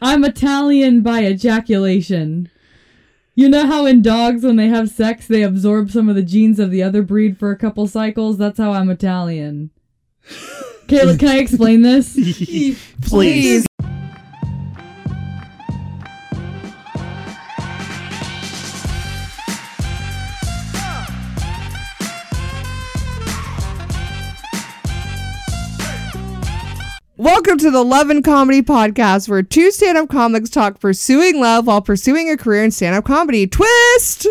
I'm Italian by ejaculation. You know how in dogs, when they have sex, they absorb some of the genes of the other breed for a couple cycles? That's how I'm Italian. Kayla, can I explain this? Please. Welcome to the Love and Comedy Podcast, where two stand up comics talk pursuing love while pursuing a career in stand up comedy. Twist!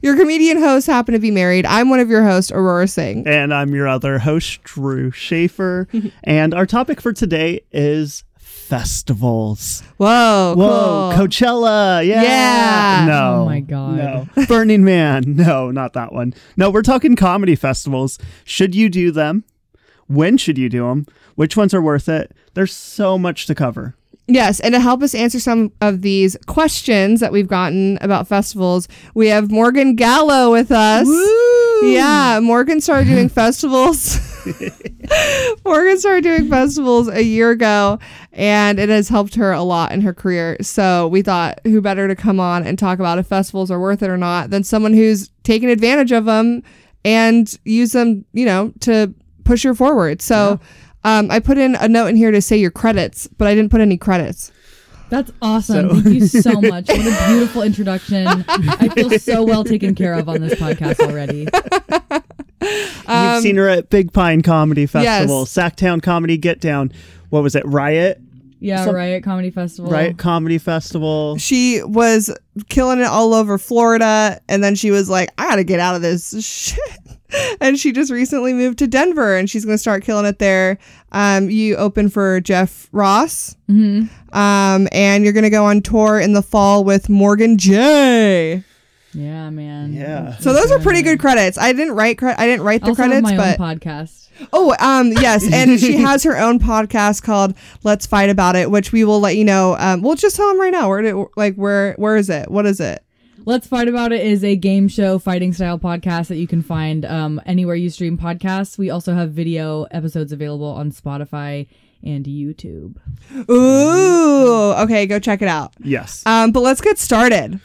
Your comedian hosts happen to be married. I'm one of your hosts, Aurora Singh. And I'm your other host, Drew Shafer. and our topic for today is festivals. Whoa, Whoa, cool. Coachella. Yeah. Yeah. No. Oh my God. No. Burning Man. No, not that one. No, we're talking comedy festivals. Should you do them? When should you do them? Which ones are worth it? There's so much to cover. Yes, and to help us answer some of these questions that we've gotten about festivals, we have Morgan Gallo with us. Yeah, Morgan started doing festivals. Morgan started doing festivals a year ago, and it has helped her a lot in her career. So we thought, who better to come on and talk about if festivals are worth it or not than someone who's taken advantage of them and use them, you know, to push her forward. So. Um, I put in a note in here to say your credits, but I didn't put any credits. That's awesome. So- Thank you so much. What a beautiful introduction. I feel so well taken care of on this podcast already. You've seen her at Big Pine Comedy Festival, Um, yes. Sacktown Comedy Get Down. What was it? Riot? Yeah, Some- Riot Comedy Festival. Riot Comedy Festival. She was killing it all over Florida, and then she was like, "I gotta get out of this shit." And she just recently moved to Denver, and she's gonna start killing it there. Um, you open for Jeff Ross, hmm um, and you're gonna go on tour in the fall with Morgan Jay Yeah, man. Yeah. So those are pretty good credits. I didn't write cre- I didn't write the also credits, my but own podcast. Oh, um, yes, and she has her own podcast called "Let's Fight About It," which we will let you know. Um, we'll just tell them right now. Where did like where where is it? What is it? Let's Fight About It is a game show fighting style podcast that you can find um, anywhere you stream podcasts. We also have video episodes available on Spotify and YouTube. Ooh, okay, go check it out. Yes. Um, but let's get started.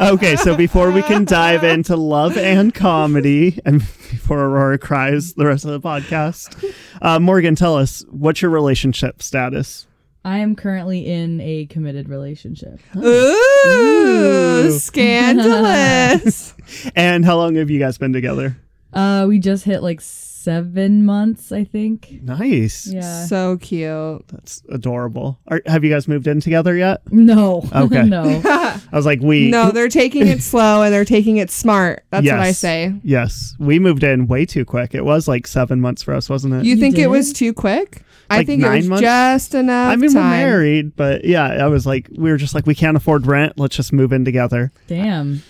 okay, so before we can dive into love and comedy, and before Aurora cries the rest of the podcast, uh, Morgan, tell us what's your relationship status? I am currently in a committed relationship. Ooh, scandalous. And how long have you guys been together? Uh, we just hit like seven months, I think. Nice. Yeah. so cute. That's adorable. Are, have you guys moved in together yet? No. Okay. no. I was like, we. No, they're taking it slow and they're taking it smart. That's what I say. Yes, we moved in way too quick. It was like seven months for us, wasn't it? You, You think it was too quick? I Like think it nine was months? just enough. I mean, time. we're married, but yeah, I was like, we were just like, we can't afford rent. Let's just move in together. Damn.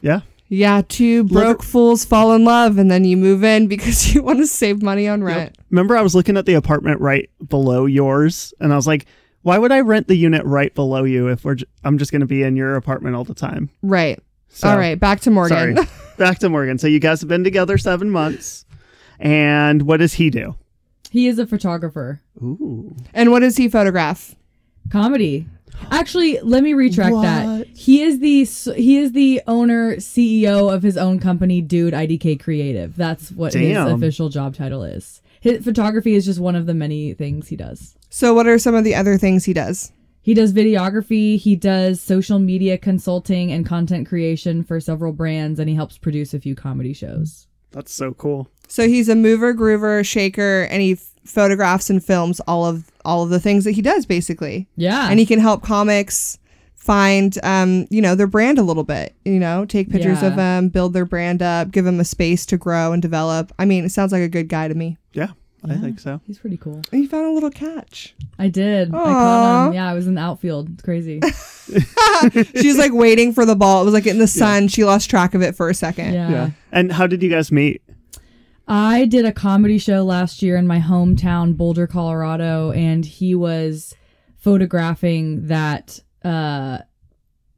Yeah. Yeah, two broke fools fall in love and then you move in because you want to save money on rent. Remember, I was looking at the apartment right below yours, and I was like, why would I rent the unit right below you if we're? J- I'm just going to be in your apartment all the time. Right. So, All right, back to Morgan. Sorry. Back to Morgan. So you guys have been together seven months, and what does he do? He is a photographer. Ooh. and what does he photograph? Comedy. Actually, let me retract What? that. He is the he is the owner CEO of his own company, Dude IDK Creative. That's what his official job title is. His photography is just one of the many things he does. So, what are some of the other things he does? He does videography, he does social media consulting and content creation for several brands, and he helps produce a few comedy shows. That's so cool. So he's a mover, groover, shaker, and he f- photographs and films all of all of the things that he does, basically. Yeah. And he can help comics find, um, you know, their brand a little bit. You know, take pictures of them, build their brand up, give them a space to grow and develop. I mean, it sounds like a good guy to me. Yeah, I think so. He's pretty cool. And you found a little catch. I did. I caught him. Yeah, I was in the outfield. It's crazy. She was like waiting for the ball. It was like in the sun. She lost track of it for a second. Yeah. Yeah. And how did you guys meet? I did a comedy show last year in my hometown, Boulder, Colorado, and he was photographing that uh,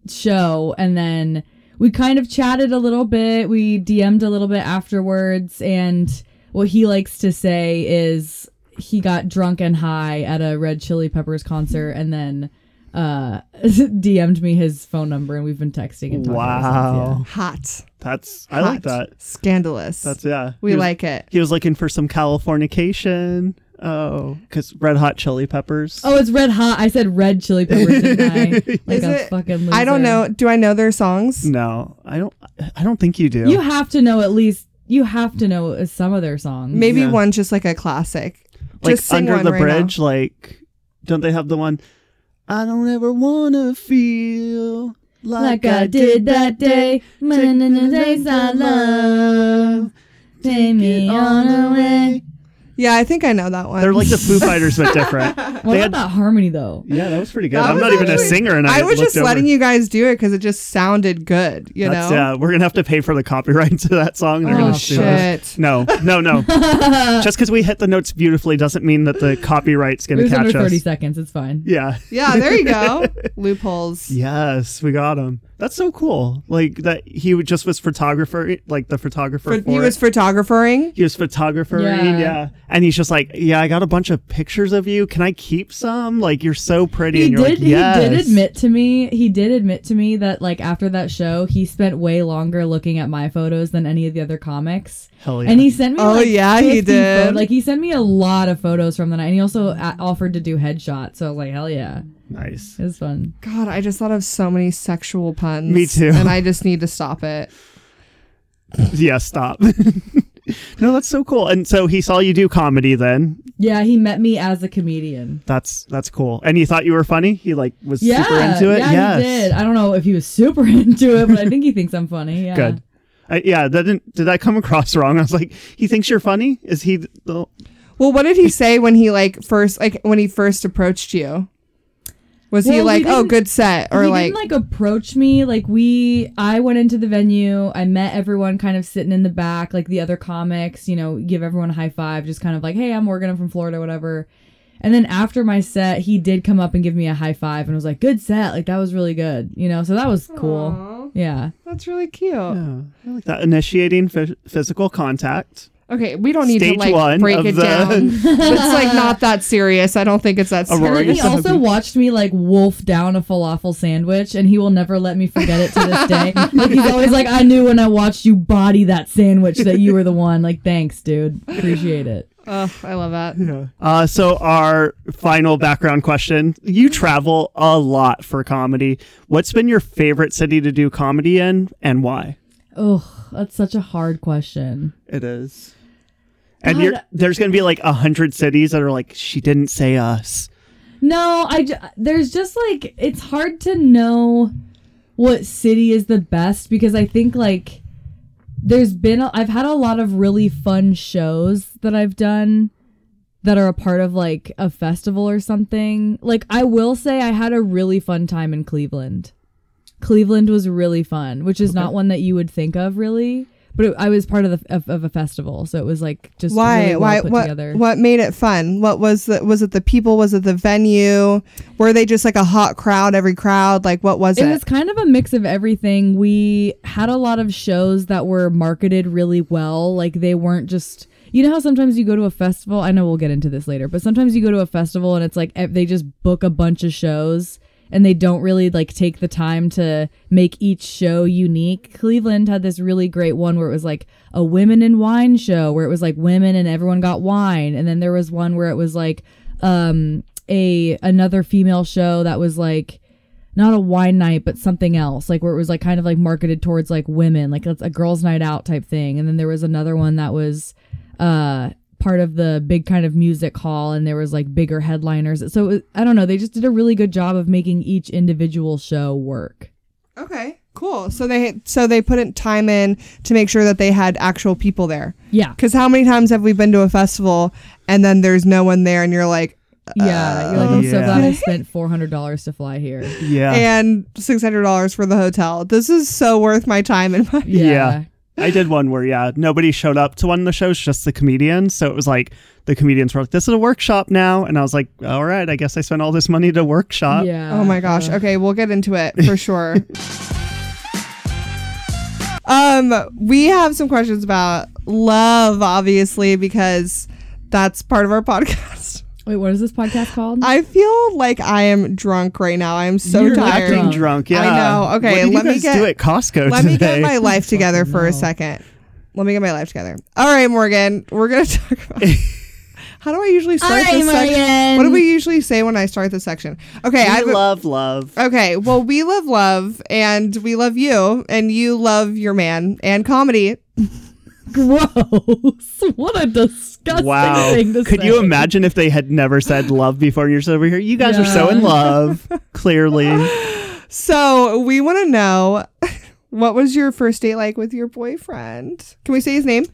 show. And then we kind of chatted a little bit. We DM'd a little bit afterwards. And what he likes to say is he got drunk and high at a Red Chili Peppers concert, and then uh DM'd me his phone number, and we've been texting and talking. ever since, Wow. Hot. That's I like that. Scandalous. That's yeah. we was- like it. He was looking for some Californication. Oh, because Red Hot Chili Peppers. Oh, it's red hot. I said red chili peppers, didn't I? Like Is a it- fucking loser. I don't know. Do I know their songs? no, I don't. I don't think you do. You have to know at least. You have to know some of their songs. Maybe Yeah. one just like a classic. like just sing under one the right now. bridge. Like, don't they have the one? I don't ever wanna feel like I did that day. When in the days I love, take me on away. Yeah, I think I know that one. They're like the Foo Fighters, but different. What They about had- that harmony though? Yeah, that was pretty good. That I'm was not even a singer, and I, I was looked just over. letting you guys do it because it just sounded good. You That's, know. yeah, we're gonna have to pay for the copyright to that song. They're Oh, gonna sue us. Shit. No, no, no. Just because we hit the notes beautifully doesn't mean that the copyright's gonna catch under catch thirty us. seconds. It's fine. Yeah. Yeah, there you go. Loopholes. Yes, we got him. That's so cool. Like that, he would- just was photographer, like the photographer. For, for he it. was photographering. He was photographer. Yeah. Yeah. And he's just like, yeah, I got a bunch of pictures of you. Can I keep some? Like, you're so pretty. He and you're did. like, yes. He did admit to me. He did admit to me that like after that show, he spent way longer looking at my photos than any of the other comics. Hell yeah. And he sent me. Oh, like, yeah, he did. pho- like he sent me a lot of photos from the night, and he also offered to do headshots. So I was like, hell yeah, nice. it was fun. God, I just thought of so many sexual puns. Me too. And I just need to stop it. yeah, stop. no, that's so cool. And so he saw you do comedy then. Yeah, he met me as a comedian. That's that's cool. And he thought you were funny? He like was Yeah, super into it? yeah, yes. he did. I don't know if he was super into it, but I think he thinks I'm funny. Yeah. Good. I, yeah, that didn't did that come across wrong? I was like, he thinks you're funny? Is he the Well, what did he say when he like first like when he first approached you? Was he like, "Oh, good set," or he like, didn't like approach me. Like we, I went into the venue. I met everyone kind of sitting in the back, like the other comics. You know, give everyone a high five, just kind of like, "Hey, I'm Morgan. I'm from Florida, whatever." And then after my set, he did come up and give me a high five and was like, "Good set. Like that was really good." You know, so that was cool. Aw, Yeah. that's really cute. Yeah, I like that initiating phy- physical contact. Okay, we don't need Stage to like one break of it the- down. it's like not that serious. I don't think it's that Aurora, And then serious. he also watched me like wolf down a falafel sandwich, and he will never let me forget it to this day. like he's always like, "I knew when I watched you body that sandwich that you were the one." Like, thanks, dude. Appreciate it. Oh, I love that. Yeah. Uh, so our final background question: You travel a lot for comedy. What's been your favorite city to do comedy in, and why? Oh, that's such a hard question. It is. And God. you're, there's going to be like a hundred cities that are like, she didn't say us. No, I there's just like it's hard to know what city is the best because I think like there's been a, I've had a lot of really fun shows that I've done that are a part of like a festival or something. Like I will say I had a really fun time in Cleveland. Cleveland was really fun, which is not one that you would think of really, but it, I was part of the of, of a festival, so it was like just Why? really well Why? put What? together. What made it fun? What was the? Was it the people? Was it the venue? Were they just like a hot crowd? Every crowd? Like what was it? It was kind of a mix of everything. We had a lot of shows that were marketed really well. Like they weren't just you know how sometimes you go to a festival. I know we'll get into this later, but sometimes you go to a festival and it's like they just book a bunch of shows and they don't really like take the time to make each show unique. Cleveland had this really great one where it was like a women in wine show where it was like women and everyone got wine and then there was one where it was like um a another female show that was like not a wine night, but something else, like where it was like kind of like marketed towards like women, like a girls' night out type thing. And then there was another one that was uh part of the big kind of music hall, and there was like bigger headliners. So it, I don't know, they just did a really good job of making each individual show work. okay. Cool. So they so they put in time in to make sure that they had actual people there. Yeah, Because how many times have we been to a festival and then there's no one there and you're like, yeah. You're like, uh, I'm so glad I spent four hundred dollars to fly here. Yeah. and six hundred dollars for the hotel. This is so worth my time and money. Yeah. Yeah. I did one where, yeah, nobody showed up to one of the shows, just the comedians. So it was like the comedians were like, this is a workshop now. And I was like, all right, I guess I spent all this money to workshop. Yeah. Oh my gosh. Okay, we'll get into it for sure. um, we have some questions about love, obviously, because that's part of our podcast. Wait, what is this podcast called? I feel like I am drunk right now. I am so You're tired. Acting drunk. drunk. Yeah. I know. Okay, What did let you me get- do at Costco Let me get my life together for a second. Let me get my life together. All right, Morgan, we're gonna talk about. How do I usually start All right, this section? What do we usually say when I start this section? Okay, I We love love. Okay, well, we love love, and we love you, and you love your man and comedy. Gross. What a disgusting Wow. thing to Could say. you imagine if they had never said love before you're just over here? You guys are so in love. Clearly. So we want to know what was your first date like with your boyfriend? Can we say his name?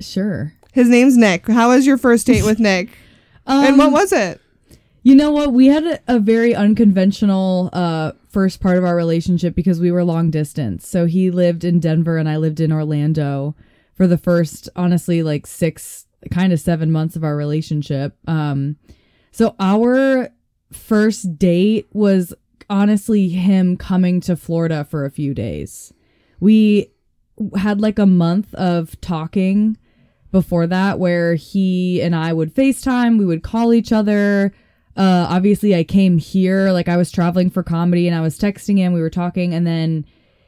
Sure. His name's Nick. How was your first date with Nick? Um, and what was it? You know what? We had a, a very unconventional uh, first part of our relationship because we were long distance. So he lived in Denver and I lived in Orlando for the first, honestly, like six, kind of seven months of our relationship. Um, so our first date was honestly him coming to Florida for a few days. We had like a month of talking before that where he and I would FaceTime, we would call each other. Uh obviously I came here like I was traveling for comedy and I was texting him, we were talking and then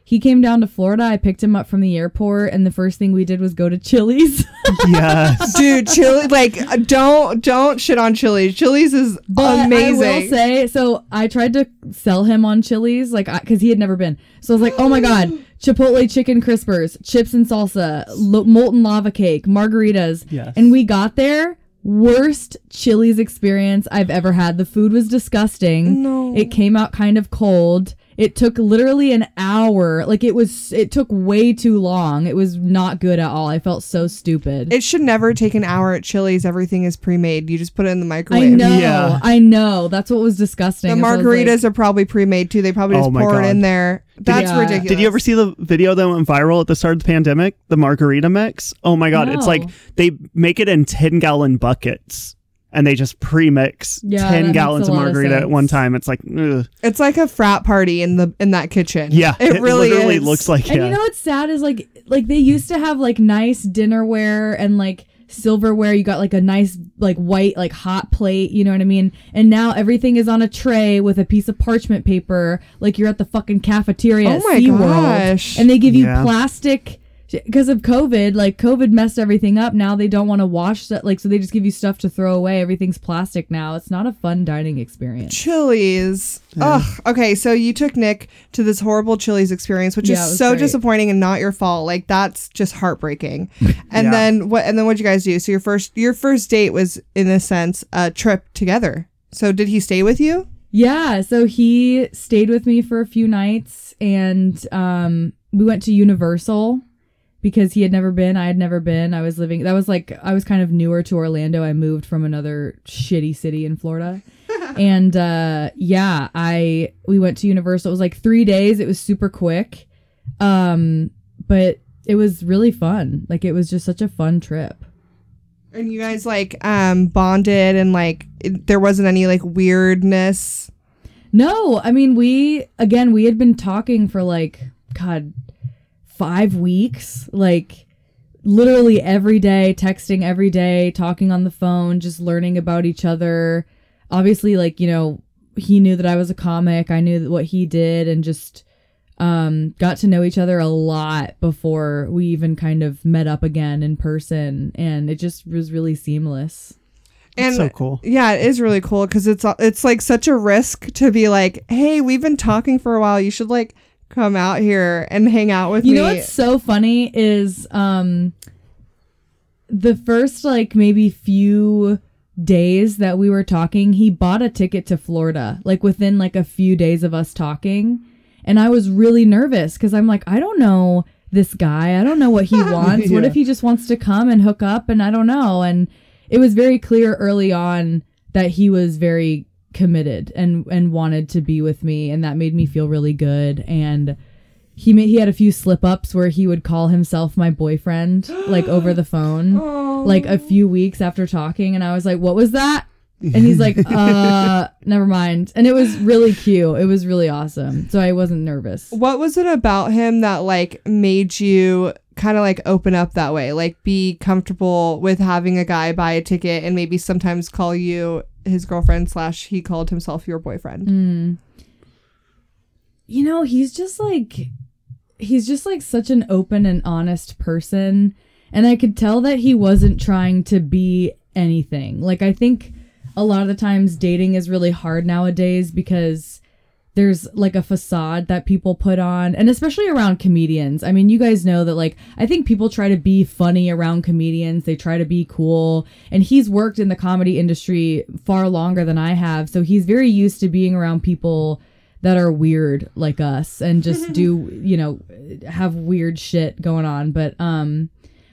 he came down to Florida. I picked him up from the airport and the first thing we did was go to Chili's. Yes. Dude, chili like don't don't shit on Chili's. Chili's is But amazing. I will say, so I tried to sell him on Chili's, like, because he had never been. So I was like, oh my god, Chipotle chicken crispers, chips and salsa, lo- molten lava cake, margaritas, Yes. and we got there. Worst Chili's experience I've ever had. The food was disgusting. No. It came out kind of cold. It took literally an hour. Like it was, it took way too long. It was not good at all. I felt so stupid. it should never take an hour at Chili's. Everything is pre-made. You just put it in the microwave. I know. Yeah. I know. That's what was disgusting. The is I was margaritas like- are probably pre-made too. They probably just Oh my pour it in there. That's Yeah. ridiculous. Did you ever see the video that went viral at the start of the pandemic? The margarita mix? Oh my god, it's like they make it in 10 gallon buckets and they just pre-mix Yeah, 10 gallons of lot of margarita at one time. It's like ugh. It's like a frat party in the in that kitchen. yeah, it, really literally is. looks like it. And yeah. you know what's sad is like like they used to have like nice dinnerware and like silverware. You got like a nice like white like hot plate. You know what I mean? And now everything is on a tray with a piece of parchment paper, like you're at the fucking cafeteria Oh at my SeaWorld. gosh. And they give you Yeah. plastic. Because of COVID, like COVID messed everything up. Now they don't want to wash that, like so they just give you stuff to throw away. Everything's plastic now. It's not a fun dining experience. Chili's. Ugh. Okay, so you took Nick to this horrible Chili's experience, which Yeah, it is was so great. disappointing and not your fault. Like that's just heartbreaking. And Yeah. then what? And then what'd you guys do? So your first your first date was in a sense a trip together. So did he stay with you? Yeah, so he stayed with me for a few nights and um we went to Universal because he had never been, I had never been. I was living that was like I was kind of newer to Orlando. I moved from another shitty city in Florida. and uh yeah, I we went to Universal. It was like 3 days. It was super quick. Um but it was really fun. Like it was just such a fun trip. And you guys like um bonded and like it, there wasn't any like weirdness. No, I mean we again we had been talking for like god 5 weeks, like literally every day, texting every day, talking on the phone, just learning about each other. Obviously like, you know, he knew that I was a comic, I knew what he did and just um got to know each other a lot before we even kind of met up again in person and it just was really seamless. And so cool. Yeah, it is really cool because it's it's like such a risk to be like, hey, we've been talking for a while. You should like come out here and hang out with You me. You know what's so funny is um the first like maybe few days that we were talking, he bought a ticket to Florida like within like a few days of us talking. And I was really nervous cuz I'm like I don't know this guy. I don't know what he wants. What if he just wants to come and hook up and I don't know. And it was very clear early on that he was very committed and and wanted to be with me and that made me feel really good. And he ma- he had a few slip ups where he would call himself my boyfriend like over the phone like a few weeks after talking and I was like what was that? And he's like uh never mind. And it was really cute. It was really awesome. So I wasn't nervous. What was it about him that like made you kind of like open up that way, like be comfortable with having a guy buy a ticket and maybe sometimes call you his girlfriend slash he called himself your boyfriend. Mm. You know, he's just like he's just like such an open and honest person and I could tell that he wasn't trying to be anything. Like I think a lot of the times dating is really hard nowadays because there's like a facade that people put on and especially around comedians. I mean you guys know that like i think people try to be funny around comedians. They try to be cool. And he's worked in the comedy industry far longer than i have. So he's very used to being around people that are weird like us and just do you know have weird shit going on. But um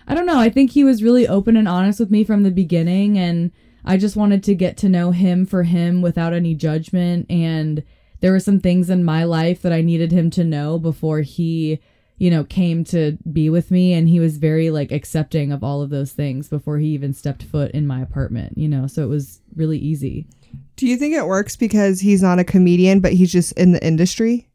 i don't know. I think he was really open and honest with me from the beginning and i just wanted to get to know him for him without any judgment. And there were some things in my life that I needed him to know before he, you know, came to be with me and he was very like accepting of all of those things before he even stepped foot in my apartment, you know. So it was really easy. Do you think it works because he's not a comedian but he's just in the industry?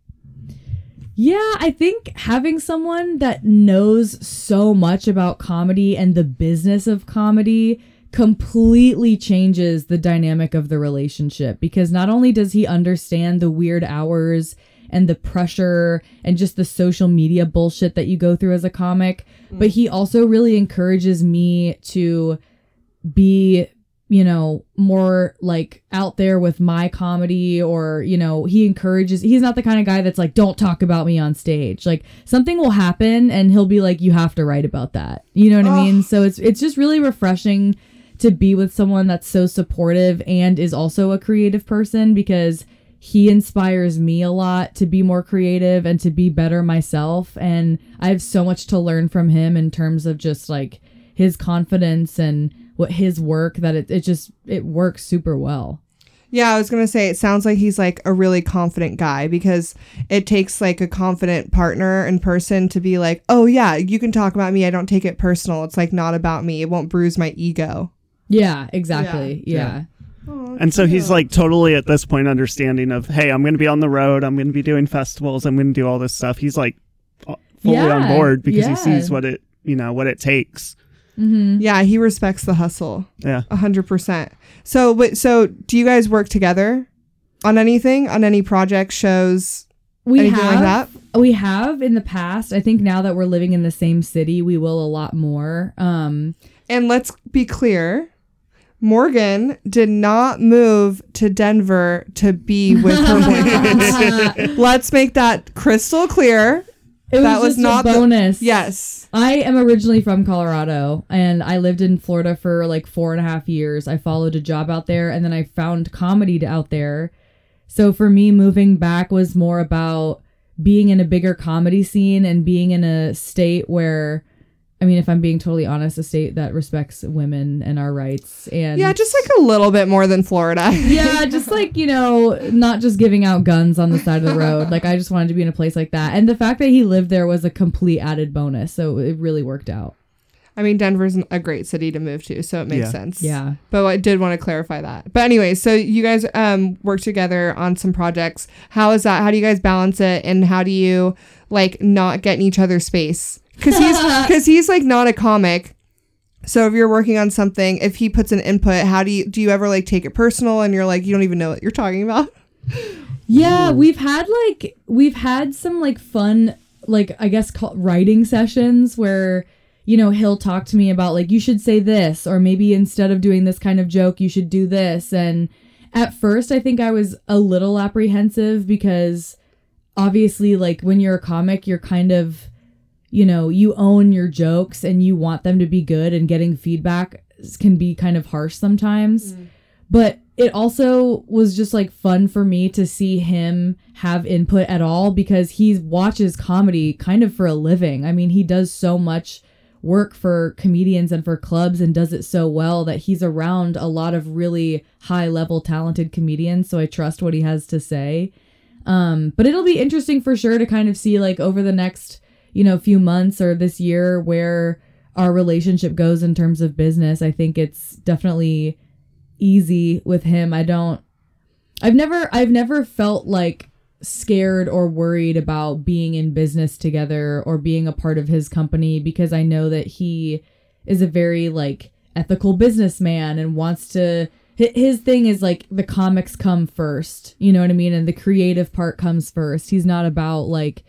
Yeah, I think having someone that knows so much about comedy and the business of comedy completely changes the dynamic of the relationship because not only does he understand the weird hours and the pressure and just the social media bullshit that you go through as a comic, but mm. he also really encourages me to be you know more like out there with my comedy or you know he encourages he's not the kind of guy that's like don't talk about me on stage. Like something will happen and he'll be like you have to write about that. You know what i mean? So it's it's just really refreshing to be with someone that's so supportive and is also a creative person because he inspires me a lot to be more creative and to be better myself and I have so much to learn from him in terms of just like his confidence and what his work that it, it just it works super well. Yeah, I was to say it sounds like he's like a really confident guy because it takes like a confident partner and person to be like, "Oh yeah, you can talk about me. I don't take it personal. It's like not about me. It won't bruise my ego." Yeah, exactly. Yeah. And so he's like totally at this point understanding of, hey, I'm going to be on the road. I'm going to be doing festivals. I'm going to do all this stuff. He's like uh, fully on board because yeah. he sees what it, you know, what it takes. Yeah, he respects the hustle. Yeah. A hundred percent. So, wait, so do you guys work together on anything, on any project shows? We Anything like have we have in the past. I think now that we're living in the same city, we will a lot more. Um And let's be clear. Morgan did not move to Denver to be with her boyfriend. Let's make that crystal clear. It That was, was not a the- bonus. Yes. I am originally from Colorado and I lived in Florida for like four and a half years. I followed a job out there and then I found comedy out there. So for me, moving back was more about being in a bigger comedy scene and being in a state where, I mean, if I'm being totally honest, a state that respects women and our rights. And Yeah, just like a little bit more than Florida. yeah, just like, you know, not just giving out guns on the side of the road. Like, I just wanted to be in a place like that. And the fact that he lived there was a complete added bonus. So it really worked out. I mean, Denver's a great city to move to, so it makes Yeah. sense. Yeah. But I did want to clarify that. But anyway, so you guys um work together on some projects. How is that? How do you guys balance it? And how do you like not get in each other's space? Because he's because he's like not a comic. So if you're working on something, if he puts an input, how do you do you ever like take it personal and you're like you don't even know what you're talking about? Yeah, mm. we've had like we've had some like fun like I guess call, writing sessions where you know he'll talk to me about like you should say this or maybe instead of doing this kind of joke you should do this and at first I think I was a little apprehensive because obviously like when you're a comic you're kind of you know you own your jokes and you want them to be good and getting feedback can be kind of harsh sometimes but it also was just like fun for me to see him have input at all because he watches comedy kind of for a living. I mean, he does so much work for comedians and for clubs and does it so well that he's around a lot of really high level talented comedians, so I trust what he has to say. Um, but it'll be interesting for sure to kind of see like over the next, you know, a few months or this year where our relationship goes in terms of business. I think it's definitely easy with him. I don't I've never I've never felt like scared or worried about being in business together or being a part of his company because I know that he is a very like ethical businessman and wants to his thing is like the comics come first. You know what I mean? And the creative part comes first. He's not about like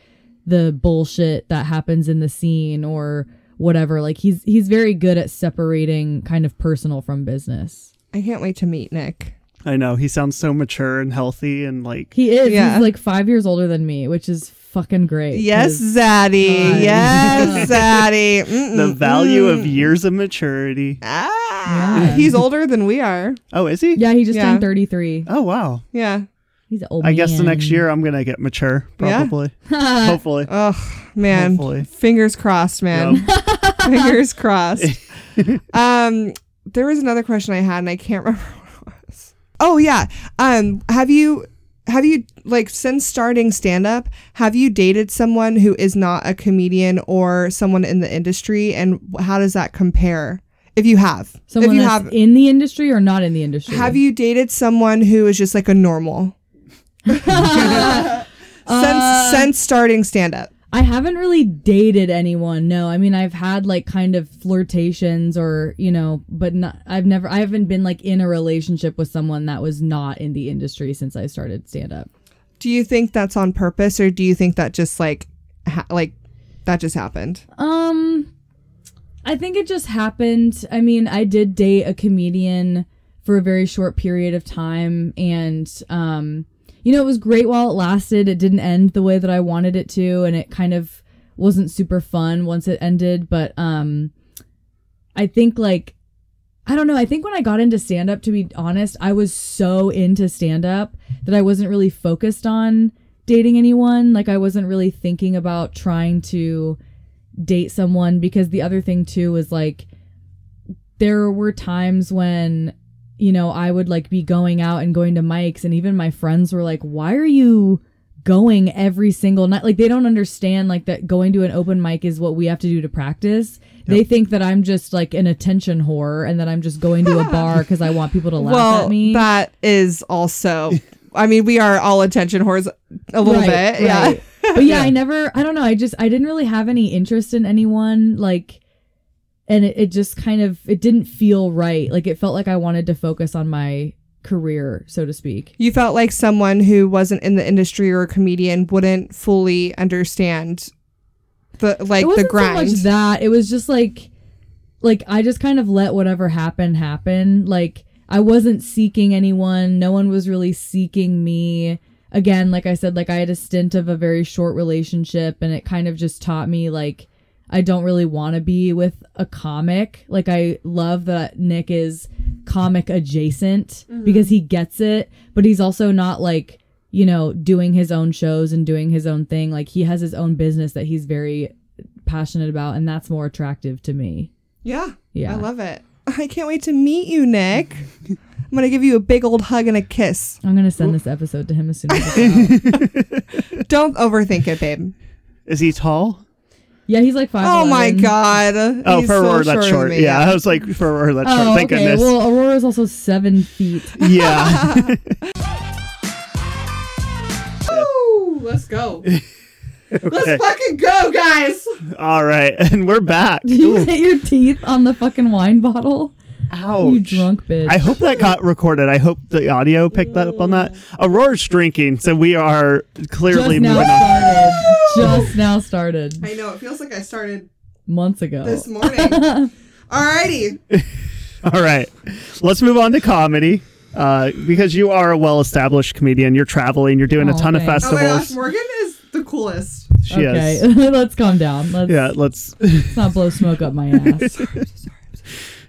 the bullshit that happens in the scene or whatever. Like he's he's very good at separating kind of personal from business. I can't wait to meet Nick. I know he sounds so mature and healthy and like He is. Yeah. He's like five years older than me, which is fucking great. Yes, 'cause- Zaddy. God. Yes, Zaddy. Mm-mm, the value mm. of years of maturity. Ah, Yeah. he's older than we are. Oh, is he? Yeah, he just Yeah. turned 33. Oh wow. Yeah. He's an old I guess the next year I'm gonna get mature, Yeah? probably. Hopefully. Oh man, Hopefully. fingers crossed, man. fingers crossed. um, there was another question I had, and I can't remember what it was. Oh yeah. Um, have you have you like since starting stand up, have you dated someone who is not a comedian or someone in the industry, and how does that compare? If you have, Someone if you that's have, in the industry or not in the industry? have you dated someone who is just like a normal? since since starting stand up. I haven't really dated anyone. No, I mean I've had like kind of flirtations or you know, but not. I've never. I haven't been like in a relationship with someone that was not in the industry since I started stand up. Do you think that's on purpose, or do you think that just like, ha- like, that just happened? Um, I think it just happened. I mean, I did date a comedian for a very short period of time, and um, you know, it was great while it lasted. It didn't end the way that I wanted it to, and it kind of wasn't super fun once it ended. But um, I think like. I don't know. I think when I got into stand up, to be honest, I was so into stand up that I wasn't really focused on dating anyone. Like, I wasn't really thinking about trying to date someone because the other thing too was like there were times when you know I would like be going out and going to mics and even my friends were like why are you going every single night like they don't understand like that going to an open mic is what we have to do to practice they think that I'm just like an attention whore and that I'm just going to a bar because I want people to laugh well, at me that is also. I mean, we are all attention whores a little Right, bit. Yeah. right. but yeah, I never I don't know, I just I didn't really have any interest in anyone like and it, it just kind of it didn't feel right. Like it felt like I wanted to focus on my career, so to speak. You felt like someone who wasn't in the industry or a comedian wouldn't fully understand the like it the wasn't grind. so much that. It was just like like I just kind of let whatever happen happen. Like I wasn't seeking anyone. No one was really seeking me. Again, like I said, like I had a stint of a very short relationship and it kind of just taught me like I don't really want to be with a comic. Like I love that Nick is comic adjacent mm-hmm. because he gets it, but he's also not like, you know, doing his own shows and doing his own thing. Like he has his own business that he's very passionate about and that's more attractive to me. yeah. Yeah. I love it. I can't wait to meet you, Nick. I'm gonna give you a big old hug and a kiss. I'm gonna send this episode to him as soon as it's out. Don't overthink it, babe. Is he tall? Yeah, he's like five. Oh my god. Oh, He's for so Aurora, that's than short. me, Yeah, I was like, for Aurora, that's short. Oh, Thank okay. goodness. Well, Aurora's also seven feet. yeah. Ooh, let's go. Okay. Let's fucking go, guys. All right. And we're back. Did you hit your teeth on the fucking wine bottle? Ouch. You drunk bitch. I hope that got recorded. I hope the audio picked that up on that. Aurora's drinking, so we are clearly just now moving on. Started. Just now started. I know it feels like I started Months ago. this morning. Alrighty. All right. Let's move on to comedy. Uh, because you are a well established comedian. You're traveling, you're doing a ton thanks. of Oh my gosh, festivals. Morgan is the coolest. she okay, is. let's calm down. Let's, Yeah, let's let's not blow smoke up my ass.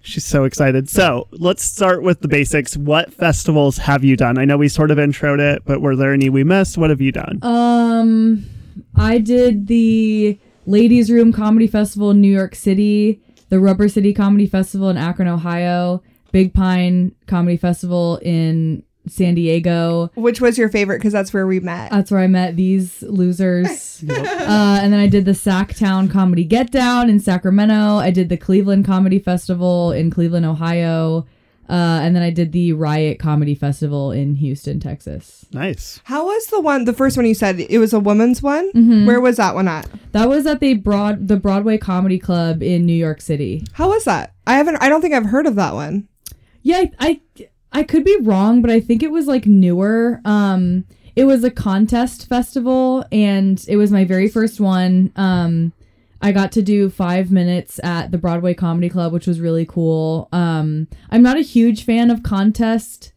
She's so excited. So let's start with the basics. What festivals have you done? I know we sort of introed it, but were there any we missed? What have you done? Um, I did the Ladies Room Comedy Festival in New York City, the Rubber City Comedy Festival in Akron, Ohio, Big Pine Comedy Festival in San Diego. Which was your favorite? Because that's where we met. That's where I met these losers. uh, and then I did the Sacktown Comedy Get Down in Sacramento. I did the Cleveland Comedy Festival in Cleveland, Ohio. Uh, and then I did the Riot Comedy Festival in Houston, Texas. Nice. How was the one, the first one you said? It was a woman's one? Mm-hmm. Where was that one at? That was at the broad the Broadway Comedy Club in New York City. How was that? I haven't, I don't think I've heard of that one. Yeah, I, I I could be wrong, but I think it was like newer. Um, it was a contest festival, and it was my very first one. Um, I got to do five minutes at the Broadway Comedy Club, which was really cool. Um, I'm not a huge fan of contest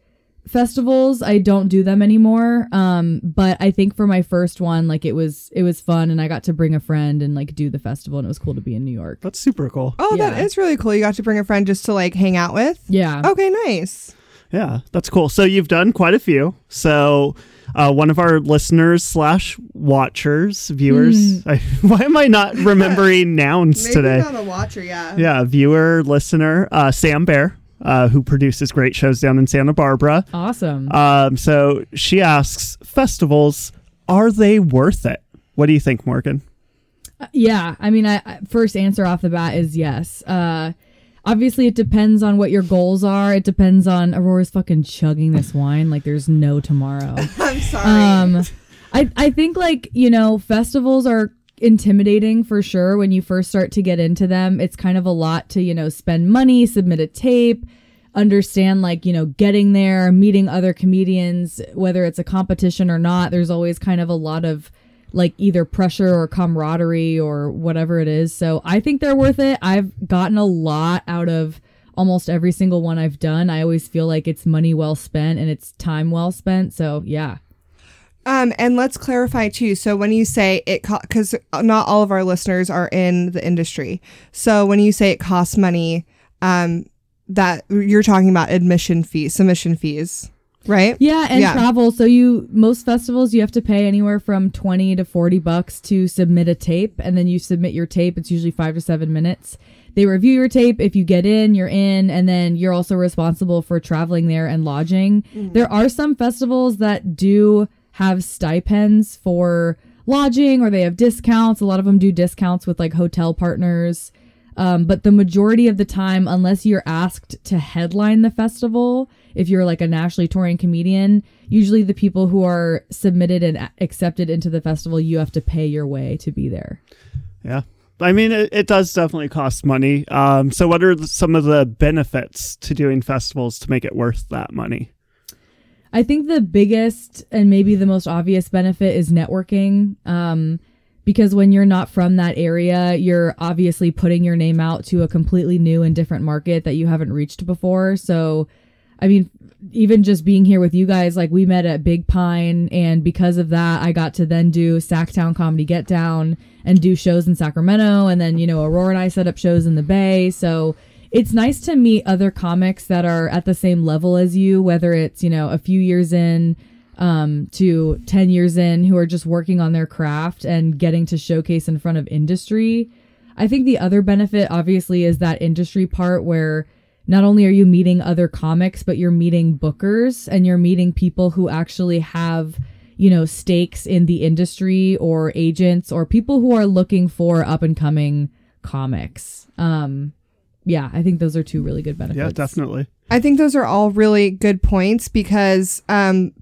festivals. I don't do them anymore. Um, but I think for my first one, like it was it was fun, and I got to bring a friend and like do the festival, and it was cool to be in New York. That's super cool. Oh, that Yeah. is really cool. You got to bring a friend just to like hang out with? Yeah. Okay, nice. Yeah, that's cool. So you've done quite a few. So uh, one of our listeners slash watchers, viewers. I, why am I not remembering nouns today? a watcher, yeah. Yeah, viewer, listener, uh, Sam Bear, uh, who produces great shows down in Santa Barbara. Awesome. Um, so she asks, festivals, are they worth it? What do you think, Morgan? Yeah, I mean, I, I first answer off the bat is yes. Uh, obviously, it depends on what your goals are. It depends on Aurora's fucking chugging this wine like there's no tomorrow. I'm sorry. um, I I think like you know festivals are intimidating for sure when you first start to get into them. It's kind of a lot to you know spend money, submit a tape, understand like you know getting there, meeting other comedians, whether it's a competition or not. There's always kind of a lot of like either pressure or camaraderie or whatever it is. So I think they're worth it. I've gotten a lot out of almost every single one I've done. I always feel like it's money well spent and it's time well spent. So yeah. Um, and let's clarify too. So when you say it, because not all of our listeners are in the industry. So when you say it costs money, um, that you're talking about admission fees, submission fees, right? Yeah, and Yeah. travel. So you most festivals you have to pay anywhere from 20 to 40 bucks to submit a tape and then you submit your tape. It's usually 5 to 7 minutes. They review your tape. If you get in, you're in and then you're also responsible for traveling there and lodging. Mm-hmm. There are some festivals that do have stipends for lodging or they have discounts. A lot of them do discounts with like hotel partners. Um, but the majority of the time, unless you're asked to headline the festival, if you're like a nationally touring comedian, usually the people who are submitted and accepted into the festival, you have to pay your way to be there. Yeah. I mean, it, it does definitely cost money. Um, so, what are some of the benefits to doing festivals to make it worth that money? I think the biggest and maybe the most obvious benefit is networking. Um, because when you're not from that area, you're obviously putting your name out to a completely new and different market that you haven't reached before. So, I mean, even just being here with you guys, like we met at Big Pine, and because of that, I got to then do Sacktown Comedy Get Down and do shows in Sacramento. And then, you know, Aurora and I set up shows in the Bay. So, it's nice to meet other comics that are at the same level as you, whether it's, you know, a few years in um, to 10 years in who are just working on their craft and getting to showcase in front of industry. I think the other benefit, obviously, is that industry part where not only are you meeting other comics, but you're meeting bookers and you're meeting people who actually have, you know, stakes in the industry or agents or people who are looking for up and coming comics. Um, yeah, I think those are two really good benefits. Yeah, definitely. I think those are all really good points because um,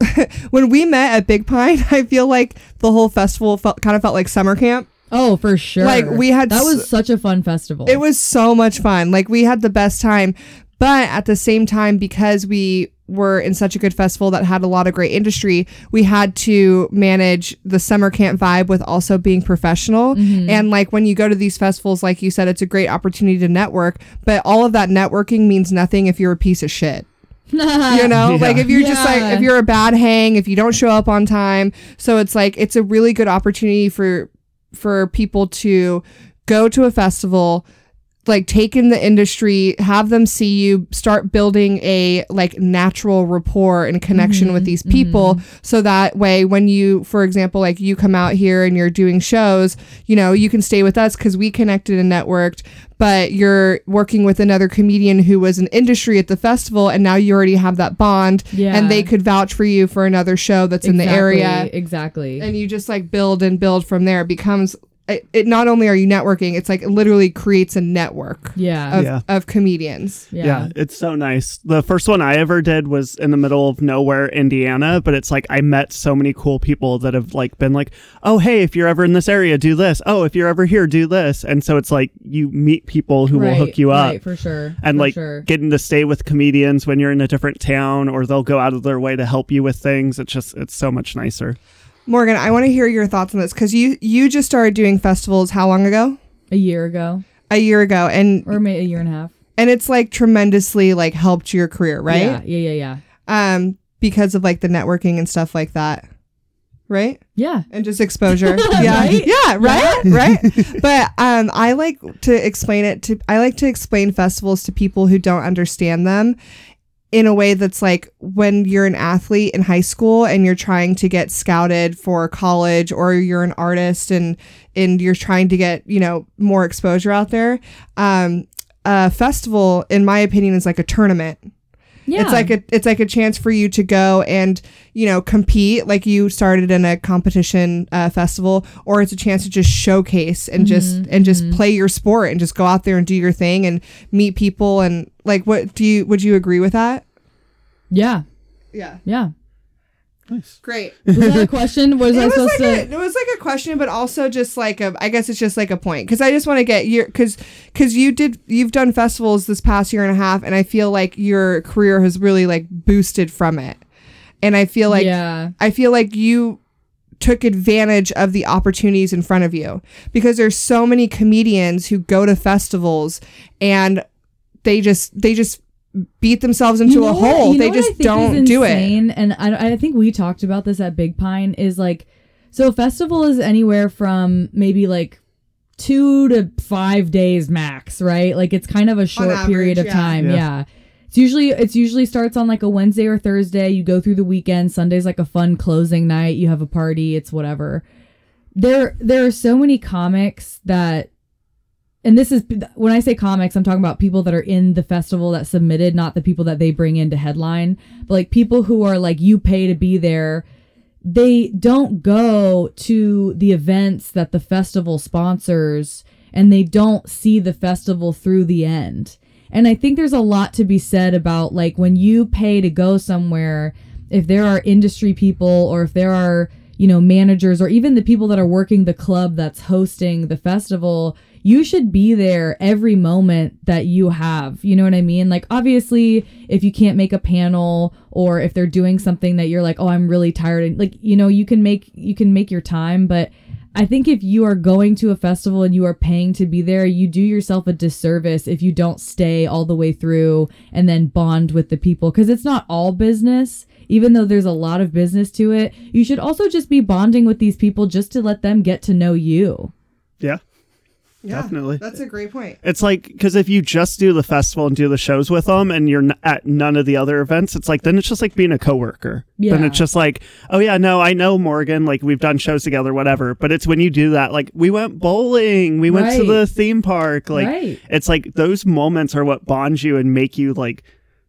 when we met at Big Pine, I feel like the whole festival felt kind of felt like summer camp. Oh, for sure. Like, we had that s- was such a fun festival. It was so much fun. Like we had the best time. But at the same time, because we were in such a good festival that had a lot of great industry, we had to manage the summer camp vibe with also being professional. Mm-hmm. And like when you go to these festivals, like you said, it's a great opportunity to network. But all of that networking means nothing if you're a piece of shit. you know Yeah. like if you're just like if you're a bad hang if you don't show up on time so it's like it's a really good opportunity for for people to go to a festival like take in the industry have them see you start building a like natural rapport and connection with mm-hmm. these people mm-hmm. so that way when you for example like you come out here and you're doing shows you know you can stay with us because we connected and networked but you're working with another comedian who was an industry at the festival and now you already have that bond Yeah. and they could vouch for you for another show that's in the area Exactly. and you just like build and build from there it becomes it, it not only are you networking, it's like it literally creates a network Yeah. of, Yeah. of comedians. yeah. Yeah. it's so nice. The first one I ever did was in the middle of nowhere, Indiana, but it's like I met so many cool people that have like been like, "Oh, hey, if you're ever in this area, do this. Oh, if you're ever here, do this." And so it's like you meet people who will hook you up. Right, for sure. and for like sure. getting to stay with comedians when you're in a different town or they'll go out of their way to help you with things it's just it's so much nicer Morgan, I want to hear your thoughts on this because you you just started doing festivals how long ago? a year ago A year ago, and or maybe a year and a half. and it's like tremendously like helped your career, right? Yeah, yeah, yeah, yeah. Um, because of like the networking and stuff like that, right? Yeah. and just exposure. yeah, Right? yeah, right, right. But um, I like to explain it to. I like to explain festivals to people who don't understand them in a way that's like when you're an athlete in high school and you're trying to get scouted for college, or you're an artist and and you're trying to get you know more exposure out there. Um, a festival, in my opinion, is like a tournament. Yeah. It's like a it's like a chance for you to go and you know compete like you started in a competition uh, festival, or it's a chance to just showcase and just Mm-hmm, and just play your sport and just go out there and do your thing and meet people and like what do you would you agree with that? yeah. Yeah, Yeah. Nice great. Was that a question? Was It I was supposed like to? a, it was like a question, but also just like a. I guess it's just like a point because I just want to get your because because you did you've done festivals this past year and a half, and I feel like your career has really like boosted from it, and I feel like yeah. I feel like you took advantage of the opportunities in front of you because there's so many comedians who go to festivals and they just they just beat themselves into You a what- hole. they just don't do it. And I, I think we talked about this at Big Pine. Is like, so a festival is anywhere from maybe like two to five days max, right? Like it's kind of a short average, period of yeah. time. Yeah. Yeah. It's usually it's usually starts on like a Wednesday or Thursday. You go through the weekend. Sunday's like a fun closing night. You have a party. It's whatever. There there are so many comics that and this is when I say comics, I'm talking about people that are in the festival that submitted, not the people that they bring in to headline, but like people who are like you pay to be there. They don't go to the events that the festival sponsors and they don't see the festival through the end. And I think there's a lot to be said about like when you pay to go somewhere, if there are industry people or if there are, you know, managers or even the people that are working the club that's hosting the festival, you should be there every moment that you have. You know what I mean? Like, obviously, if you can't make a panel or if they're doing something that you're like, oh, I'm really tired, and like, you know, you can make you can make your time, but I think if you are going to a festival and you are paying to be there, you do yourself a disservice if you don't stay all the way through and then bond with the people because it's not all business. Even though there's a lot of business to it, you should also just be bonding with these people just to let them get to know you. yeah Yeah, Definitely. That's a great point. It's like because if you just do the festival and do the shows with them, and you're n- at none of the other events, it's like then it's just like being a coworker. Then Yeah. it's just like, oh yeah, no, I know Morgan. Like we've done shows together, whatever. But it's when you do that, like we went bowling, we went to the theme park. Like Right. it's like those moments are what bonds you and make you like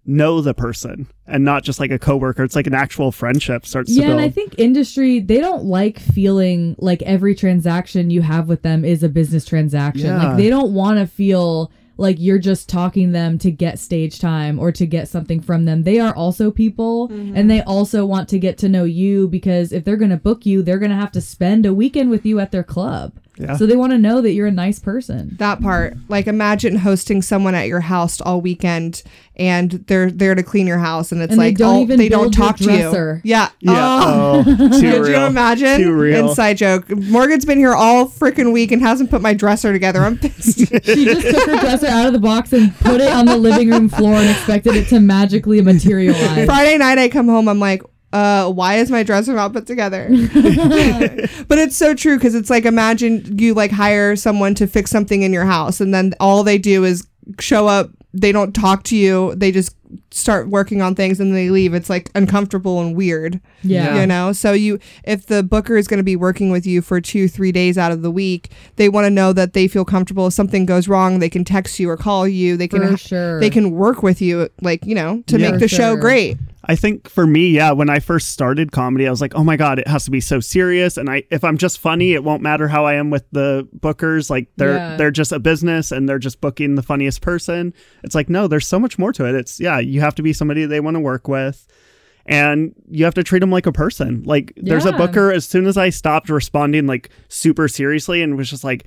know the person and not just like a coworker. It's like an actual friendship starts to Yeah, build. and I think industry they don't like feeling like every transaction you have with them is a business transaction. Yeah. Like they don't want to feel like you're just talking them to get stage time or to get something from them. They are also people mm-hmm. and they also want to get to know you because if they're going to book you, they're going to have to spend a weekend with you at their club. Yeah. So they want to know that you're a nice person. That part, like imagine hosting someone at your house all weekend, and they're there to clean your house, and it's And they like don't all- even they don't talk to you. Yeah, yeah. Oh. Oh, Could you imagine? Too real. Inside joke. Morgan's been here all freaking week and hasn't put my dresser together. I'm pissed. She just took her dresser out of the box and put it on the living room floor and expected it to magically materialize. Friday night, I come home. I'm like, uh, why is my dresser not put together? but it's so true because it's like imagine you like hire someone to fix something in your house, and then all they do is show up. They don't talk to you. They just start working on things and they leave. It's like uncomfortable and weird. Yeah. You know, so you if the booker is going to be working with you for two, three days out of the week, they want to know that they feel comfortable. If something goes wrong, they can text you or call you. They can sure. they can work with you, like you know, to Yeah. make the show great. I think for me, yeah, when I first started comedy, I was like, oh my God, it has to be so serious. And I if I'm just funny, it won't matter how I am with the bookers. Like they're Yeah. they're just a business and they're just booking the funniest person. It's like, no, there's so much more to it. It's yeah, you have to be somebody they want to work with. And you have to treat them like a person. Like there's a booker, as soon as I stopped responding like super seriously and was just like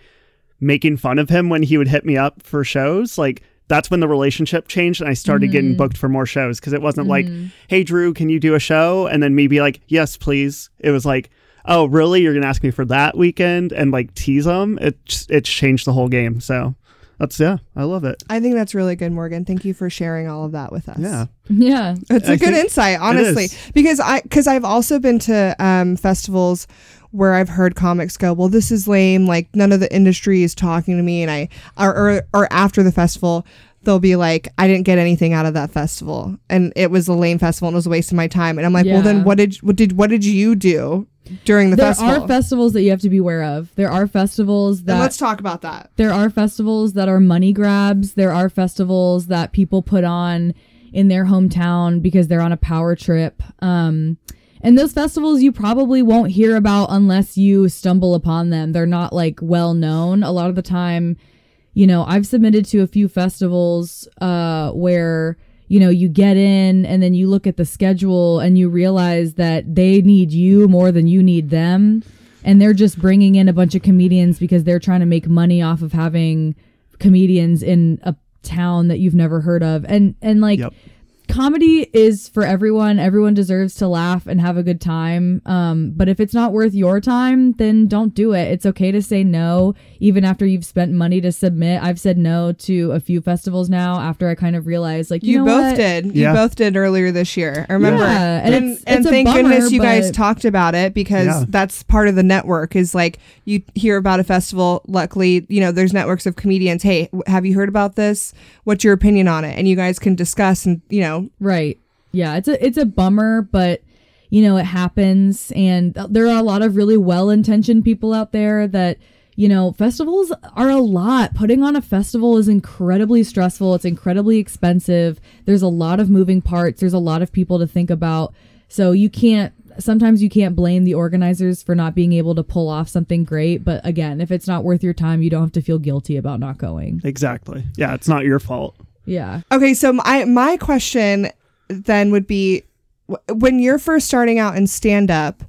making fun of him when he would hit me up for shows, like that's when the relationship changed and I started getting booked for more shows because it wasn't like, hey, Drew, can you do a show? And then me be like, yes, please. It was like, oh, really? You're going to ask me for that weekend and like tease them? It, just- it's changed the whole game. So that's, yeah, I love it. I think that's really good, Morgan. Thank you for sharing all of that with us. Yeah. Yeah. It's a I good insight, honestly, because I because I've also been to um, festivals where I've heard comics go, "Well, this is lame. Like none of the industry is talking to me," and I or or, or after the festival. They'll be like, I didn't get anything out of that festival, and it was a lame festival, and it was a waste of my time. And I'm like, well, then what did what did what did you do during the festival? there festival? are festivals that you have to be aware of. There are festivals and that let's talk about that. there are festivals that are money grabs. There are festivals that people put on in their hometown because they're on a power trip. Um, and those festivals you probably won't hear about unless you stumble upon them. They're not like well known. A lot of the time, you know, I've submitted to a few festivals uh, where you know you get in and then you look at the schedule and you realize that they need you more than you need them and they're just bringing in a bunch of comedians because they're trying to make money off of having comedians in a town that you've never heard of and and like Yep. Comedy is for everyone everyone deserves to laugh and have a good time um but if it's not worth your time then don't do it it's okay to say no even after you've spent money to submit i've said no to a few festivals now after i kind of realized like you, You, know both what? did. You Yeah. both did earlier this year. I remember. Yeah, and and and, it's- it's thank bummer, goodness you guys talked about it because Yeah. that's part of the network is like you hear about a festival. Luckily, you know, there's networks of comedians. Hey, have you heard about this? What's your opinion on it? And you guys can discuss and, you know, Right. Yeah, it's a it's a bummer, but you know, it happens and there are a lot of really well-intentioned people out there that you know, festivals are a lot. Putting on a festival is incredibly stressful. It's incredibly expensive. There's a lot of moving parts. There's a lot of people to think about. So you can't sometimes you can't blame the organizers for not being able to pull off something great, but again, if it's not worth your time, you don't have to feel guilty about not going. Exactly. Yeah, it's not your fault. Yeah. Okay, so my my question then would be when you're first starting out in stand up,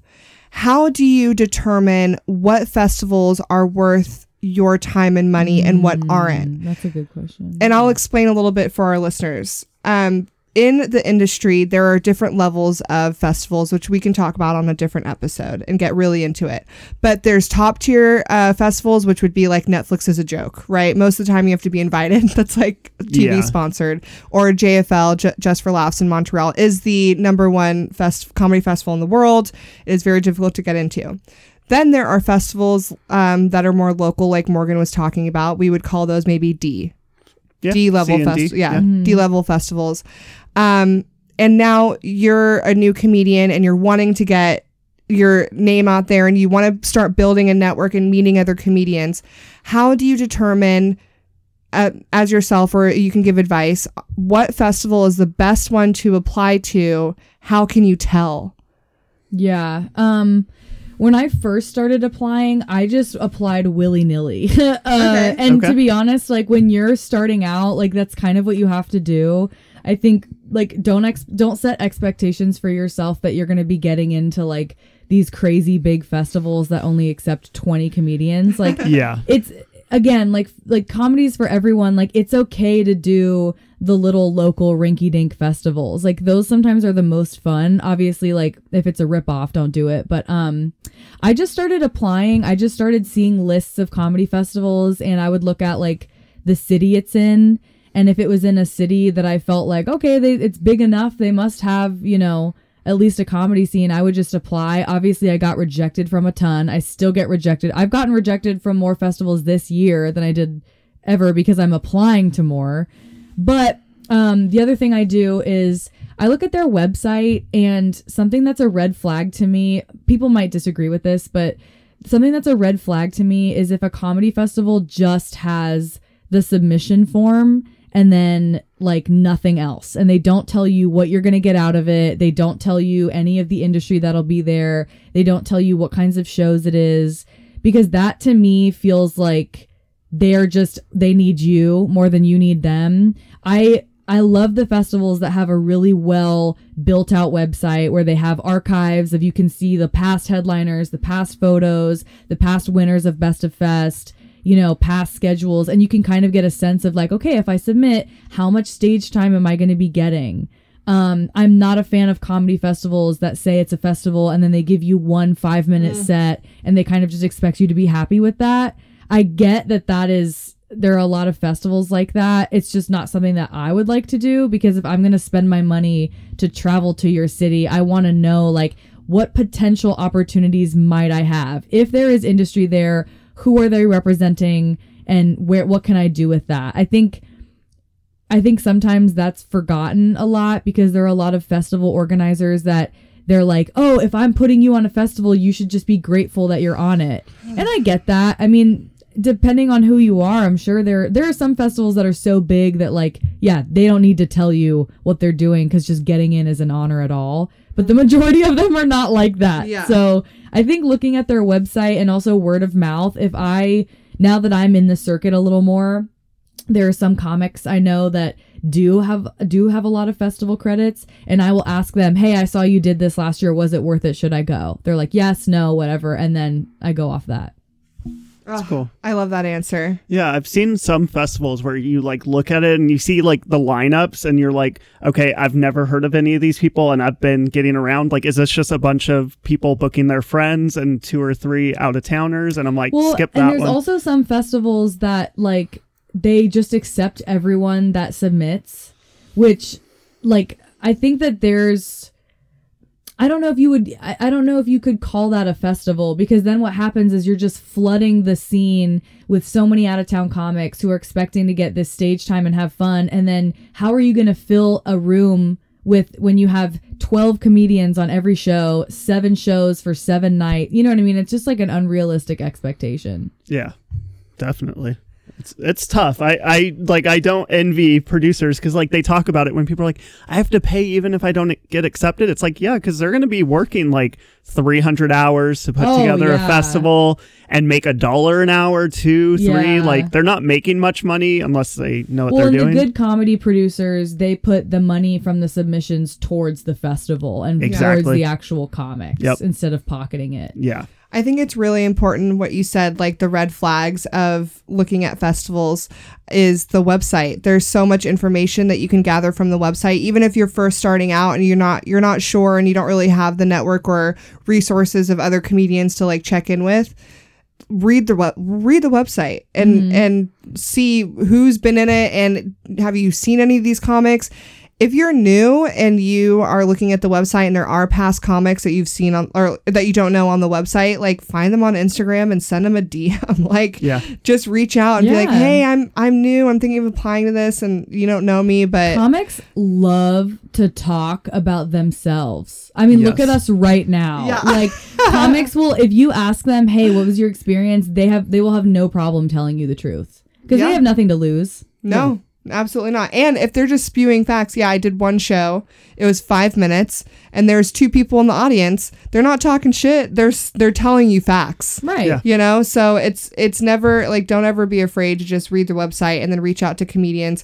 how do you determine what festivals are worth your time and money and what aren't? Mm, That's a good question. And I'll explain a little bit for our listeners. Um in the industry, there are different levels of festivals, which we can talk about on a different episode and get really into it. But there's top tier uh, festivals, which would be like Netflix is a joke, right? Most of the time, you have to be invited. That's like TV Yeah. sponsored. Or JFL, Ju- Just for Laughs in Montreal, is the number one fest- comedy festival in the world. It is very difficult to get into. Then there are festivals um, that are more local, like Morgan was talking about. We would call those maybe D, Yeah. D level C and D. fest, yeah, D level festivals. Um, and now you're a new comedian and you're wanting to get your name out there and you want to start building a network and meeting other comedians. How do you determine, uh, as yourself, or you can give advice, what festival is the best one to apply to? How can you tell? Yeah. Um when I first started applying, I just applied willy nilly. uh, Okay. And Okay. to be honest, like when you're starting out, like that's kind of what you have to do. I think like don't ex- don't set expectations for yourself that you're going to be getting into like these crazy big festivals that only accept 20 comedians. Like Yeah. it's again like like comedies for everyone. Like it's okay to do the little local rinky dink festivals. Like those sometimes are the most fun. Obviously like if it's a rip off don't do it. But um i just started applying. I just started seeing lists of comedy festivals and i would look at like the city it's in and if it was in a city that i felt like okay they it's big enough they must have you know at least a comedy scene, I would just apply. Obviously, I got rejected from a ton. I still get rejected. I've gotten rejected from more festivals this year than I did ever because I'm applying to more. But um, the other thing I do is I look at their website and something that's a red flag to me. People might disagree with this, but something that's a red flag to me is if a comedy festival just has the submission form and then like nothing else. And they don't tell you what you're going to get out of it. They don't tell you any of the industry that'll be there. They don't tell you what kinds of shows it is because that to me feels like they're just they need you more than you need them. I I love the festivals that have a really well built out website where they have archives of you can see the past headliners, the past photos, the past winners of Best of Fest, you know, past schedules and you can kind of get a sense of like okay, if I submit, how much stage time am I going to be getting? Um, I'm not a fan of comedy festivals that say it's a festival and then they give you one five minute set and they kind of just expect you to be happy with that. I get that that is there are a lot of festivals like that. It's just not something that I would like to do because if I'm going to spend my money to travel to your city, I want to know like what potential opportunities might I have? If there is industry there, who are they representing and where what can I do with that? I think I think sometimes that's forgotten a lot because there are a lot of festival organizers that they're like, "Oh, if I'm putting you on a festival, you should just be grateful that you're on it." And I get that. I mean, depending on who you are, I'm sure there there are some festivals that are so big that like, yeah, they don't need to tell you what they're doing cuz just getting in is an honor at all. But the majority of them are not like that. Yeah. So, I think looking at their website and also word of mouth, if I now that I'm in the circuit a little more, there are some comics I know that do have do have a lot of festival credits and I will ask them, "Hey, I saw you did this last year. Was it worth it? Should I go?" They're like, "Yes, no, whatever." And then I go off that. Ugh, cool. I love that answer. Yeah, I've seen some festivals where you like look at it and you see like the lineups and you're like, okay, I've never heard of any of these people and I've been getting around. Like, is this just a bunch of people booking their friends and two or three out of towners? And I'm like, Well, skip and that there's one. also some festivals that like they just accept everyone that submits, which like I think that there's I don't know if you would I, I don't know if you could call that a festival because then what happens is you're just flooding the scene with so many out of town comics who are expecting to get this stage time and have fun and then how are you going to fill a room with when you have 12 comedians on every show, 7 shows for 7 night. You know what I mean? It's just like an unrealistic expectation. Yeah, definitely. It's it's tough. I I like I don't envy producers because like they talk about it when people are like I have to pay even if I don't get accepted. It's like yeah, because they're going to be working like three hundred hours to put Oh, together yeah. a festival and make a dollar an hour, two, three. Yeah. Like they're not making much money unless they know what well, they're doing. the good comedy producers, they put the money from the submissions towards the festival and towards the actual comics Yep. instead of pocketing it. yeah, I think it's really important what you said, like the red flags of looking at festivals is the website. There's so much information that you can gather from the website, even if you're first starting out and you're not you're not sure and you don't really have the network or resources of other comedians to like check in with. Read the web, read the website and mm-hmm. and see who's been in it and have you seen any of these comics if you're new and you are looking at the website and there are past comics that you've seen on or that you don't know on the website, like find them on Instagram and send them a DM. like Yeah. just reach out and be like, "Hey, I'm I'm new. I'm thinking of applying to this and you don't know me, but Comics love to talk about themselves. I mean, look at us right now. Yeah. Like comics will if you ask them, "Hey, what was your experience?" they have they will have no problem telling you the truth because Yeah. they have nothing to lose. No, absolutely not. And if they're just spewing facts, yeah, I did one show. It was five minutes, and there's two people in the audience. They're not talking shit. They're they're telling you facts. Right. Yeah. You know, so it's it's never like don't ever be afraid to just read the website and then reach out to comedians.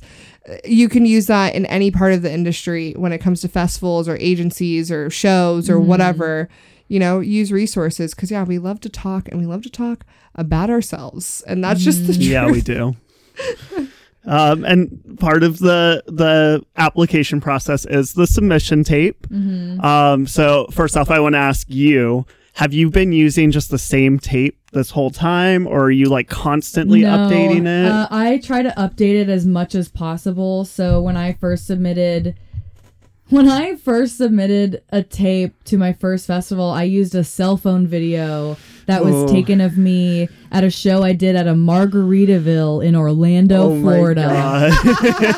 Uh, You can use that in any part of the industry when it comes to festivals or agencies or shows or whatever. You know, use resources because yeah, we love to talk and we love to talk about ourselves, and that's just the truth. yeah, we do. Um, and part of the the application process is the submission tape. Um, so first off, I want to ask you: Have you been using just the same tape this whole time, or are you like constantly No, updating it? Uh, I try to update it as much as possible. So when I first submitted, when I first submitted a tape to my first festival, I used a cell phone video that was Oh. taken of me at a show I did at a Margaritaville in Orlando, oh Florida.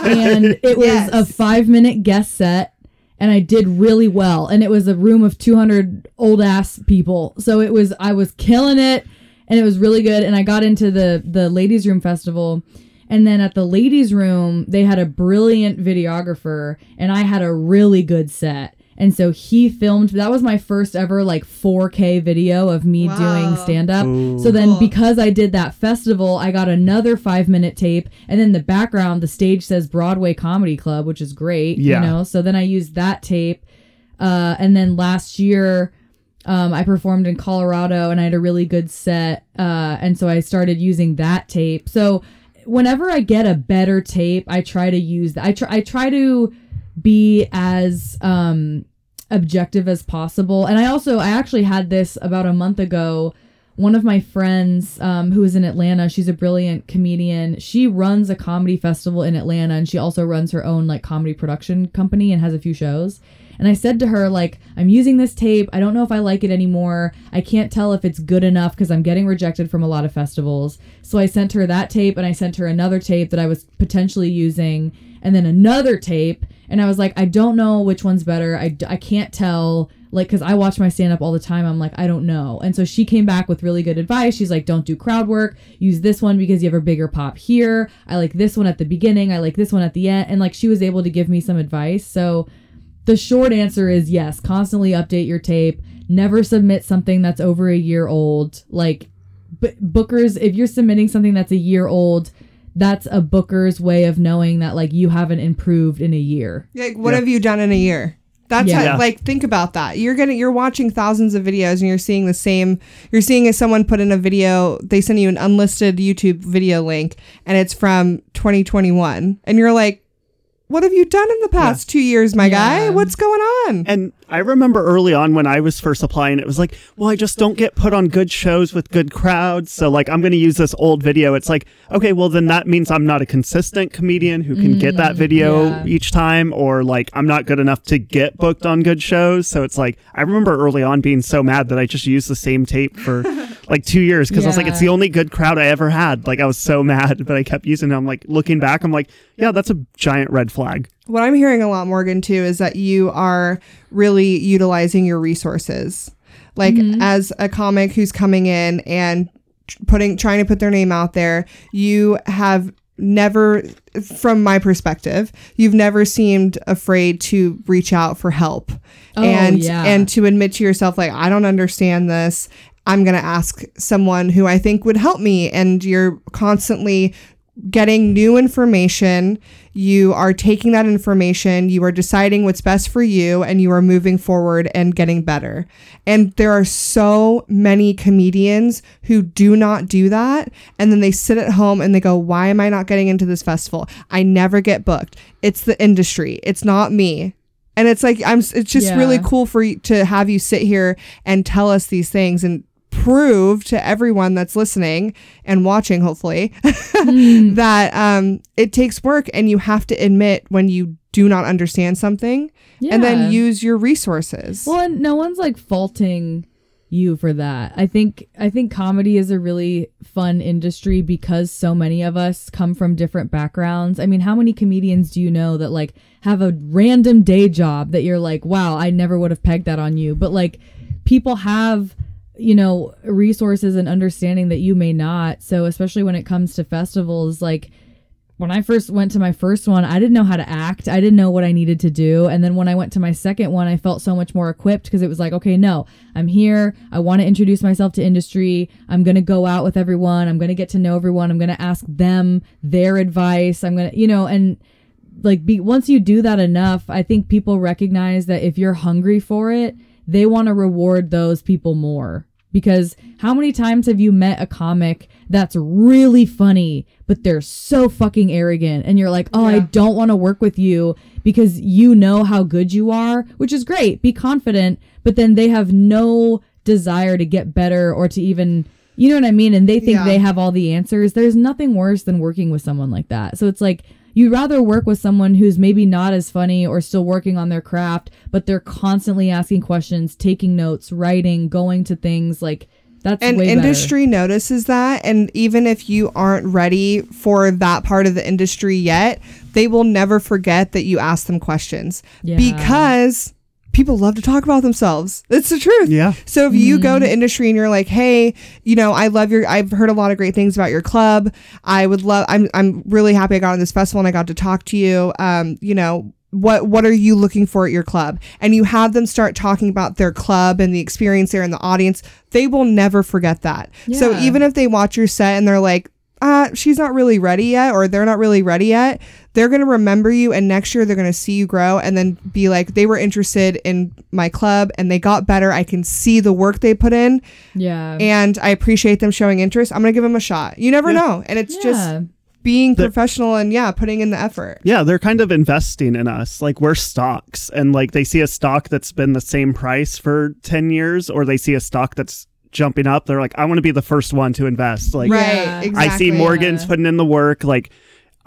and it was Yes. a five minute guest set and i did really well and it was a room of 200 old ass people so it was i was killing it and it was really good and i got into the the ladies room festival And then at the ladies' room, they had a brilliant videographer, and I had a really good set. And so he filmed. That was my first ever like 4K video of me Wow. doing stand up. So then, Cool. because I did that festival, I got another five minute tape, and then the background, the stage says Broadway Comedy Club, which is great. Yeah. You know. So then I used that tape, uh, and then last year. Um, I performed in Colorado and I had a really good set. Uh, and so I started using that tape. So whenever I get a better tape, I try to use that. I try, I try to be as, um, objective as possible. And I also, I actually had this about a month ago. One of my friends, um, who is in Atlanta, she's a brilliant comedian. She runs a comedy festival in Atlanta and she also runs her own like comedy production company and has a few shows. And I said to her, like, I'm using this tape. I don't know if I like it anymore. I can't tell if it's good enough because I'm getting rejected from a lot of festivals. So I sent her that tape and I sent her another tape that I was potentially using and then another tape. And I was like, I don't know which one's better. I, I can't tell. Like, because I watch my stand up all the time. I'm like, I don't know. And so she came back with really good advice. She's like, don't do crowd work. Use this one because you have a bigger pop here. I like this one at the beginning. I like this one at the end. And like, she was able to give me some advice. So, the short answer is yes, constantly update your tape. Never submit something that's over a year old. Like b- bookers, if you're submitting something that's a year old, that's a booker's way of knowing that like you haven't improved in a year. Like, what Yeah. have you done in a year? That's Yeah. how, like think about that. You're gonna you're watching thousands of videos and you're seeing the same. You're seeing as someone put in a video, they send you an unlisted YouTube video link, and it's from 2021, and you're like, "What have you done in the past two years, my guy? What's going on?" And I remember early on when I was first applying, it was like, well, I just don't get put on good shows with good crowds. So, like, I'm going to use this old video. It's like, okay, well, then that means I'm not a consistent comedian who can get that mm, video yeah. each time, or like, I'm not good enough to get booked on good shows. So, it's like, I remember early on being so mad that I just used the same tape for like two years because I was like, it's the only good crowd I ever had. Like, I was so mad, but I kept using it. I'm like, looking back, I'm like, yeah, that's a giant red flag. What I'm hearing a lot, Morgan, too, is that you are really utilizing your resources. Like mm-hmm. as a comic who's coming in and putting trying to put their name out there, you have never from my perspective, you've never seemed afraid to reach out for help. Oh, and yeah. and to admit to yourself like I don't understand this. I'm going to ask someone who I think would help me and you're constantly getting new information. You are taking that information, you are deciding what's best for you, and you are moving forward and getting better. And there are so many comedians who do not do that. And then they sit at home and they go, Why am I not getting into this festival? I never get booked. It's the industry, it's not me. And it's like I'm. It's just Yeah. really cool for you to have you sit here and tell us these things and prove to everyone that's listening and watching, hopefully, that um, it takes work and you have to admit when you do not understand something and then use your resources. Well, and no one's like faulting you for that. I think I think comedy is a really fun industry because so many of us come from different backgrounds. I mean, how many comedians do you know that like have a random day job that you're like, "Wow, I never would have pegged that on you." But like people have you know resources and understanding that you may not. So especially when it comes to festivals like when I first went to my first one, I didn't know how to act. I didn't know what I needed to do. And then when I went to my second one, I felt so much more equipped because it was like, okay, no, I'm here. I want to introduce myself to industry. I'm going to go out with everyone. I'm going to get to know everyone. I'm going to ask them their advice. I'm going to, you know, and like be once you do that enough, I think people recognize that if you're hungry for it, they want to reward those people more. Because how many times have you met a comic that's really funny, but they're so fucking arrogant and you're like, "Oh, I don't want to work with you because you know how good you are," which is great. Be confident, but then they have no desire to get better or to even you know what I mean? And they think Yeah. they have all the answers. There's nothing worse than working with someone like that. So it's like you'd rather work with someone who's maybe not as funny or still working on their craft, but they're constantly asking questions, taking notes, writing, going to things like that's and way better. industry notices that and even if you aren't ready for that part of the industry yet they will never forget that you asked them questions Yeah. because people love to talk about themselves. It's the truth. Yeah. So if you go to industry and you're like, "Hey, you know, I love your I've heard a lot of great things about your club. I would love I'm I'm really happy I got on this festival and I got to talk to you. Um, you know, what what are you looking for at your club and you have them start talking about their club and the experience there in the audience they will never forget that so even if they watch your set and they're like uh she's not really ready yet or they're not really ready yet. They're going to remember you and next year they're going to see you grow and then be like they were interested in my club and they got better. I can see the work they put in. Yeah. and i appreciate them showing interest. I'm going to give them a shot. You never know. And it's yeah. just being The- professional and yeah putting in the effort. Yeah, they're kind of investing in us. Like we're stocks and like they see a stock that's been the same price for 10 years or they see a stock that's jumping up. They're like, I want to be the first one to invest. Like right Yeah. exactly I see Morgan's Yeah. putting in the work. Like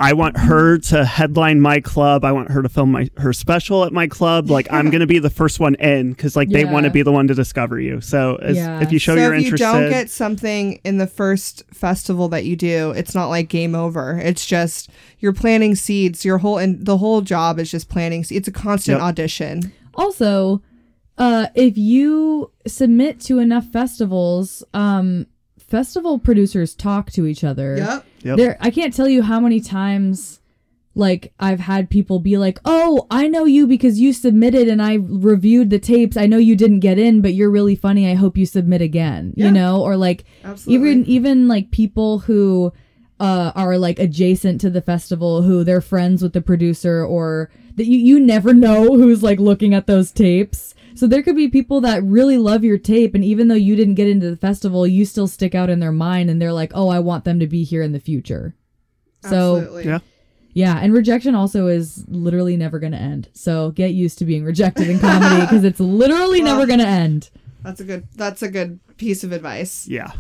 I want her to headline my club. I want her to film my her special at my club. Like I'm gonna be the first one in because like they want to be the one to discover you. So as, Yeah. if you show so you're if you interested, don't get something in the first festival that you do, it's not like game over. It's just you're planting seeds. Your whole and the whole job is just planting. se- It's a constant Yep. audition. Also, uh, if you submit to enough festivals, um, festival producers talk to each other. Yep. There, I can't tell you how many times, like I've had people be like, "Oh, I know you because you submitted and I reviewed the tapes. I know you didn't get in, but you're really funny. I hope you submit again." Yeah. You know, or like Absolutely. even even like people who uh, are like adjacent to the festival who they're friends with the producer or that you, you never know who's like looking at those tapes so there could be people that really love your tape and even though you didn't get into the festival you still stick out in their mind and they're like oh i want them to be here in the future so Absolutely. Yeah. yeah and rejection also is literally never going to end so get used to being rejected in comedy because it's literally never going to end That's a good. That's a good piece of advice. yeah.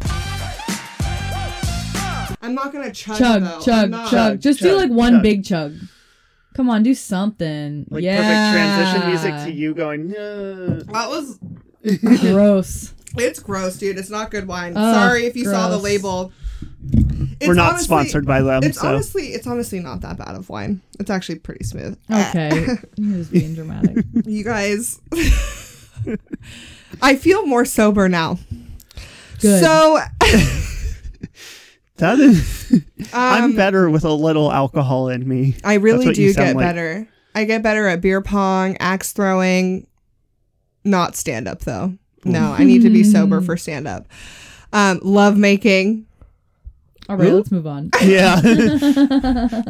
I'm not gonna chug. chug, though. I'm chug, not. chug. Just do like one chug. big chug. Come on, do something. Like yeah. perfect transition music to you going, "Yeah." That was. Gross. It's gross, dude. It's not good wine. Ugh, Sorry if you saw the label. It's We're not honestly- sponsored by them. It's so honestly, it's honestly not that bad of wine. It's actually pretty smooth. Okay. Eh. He was being dramatic. You guys, I feel more sober now. Good. So, that is I'm um, better with a little alcohol in me. I really do get like. better. I get better at beer pong, axe throwing, not stand up though. No, I need to be sober for stand up. Um, love making. All right, Ooh. let's move on. Yeah.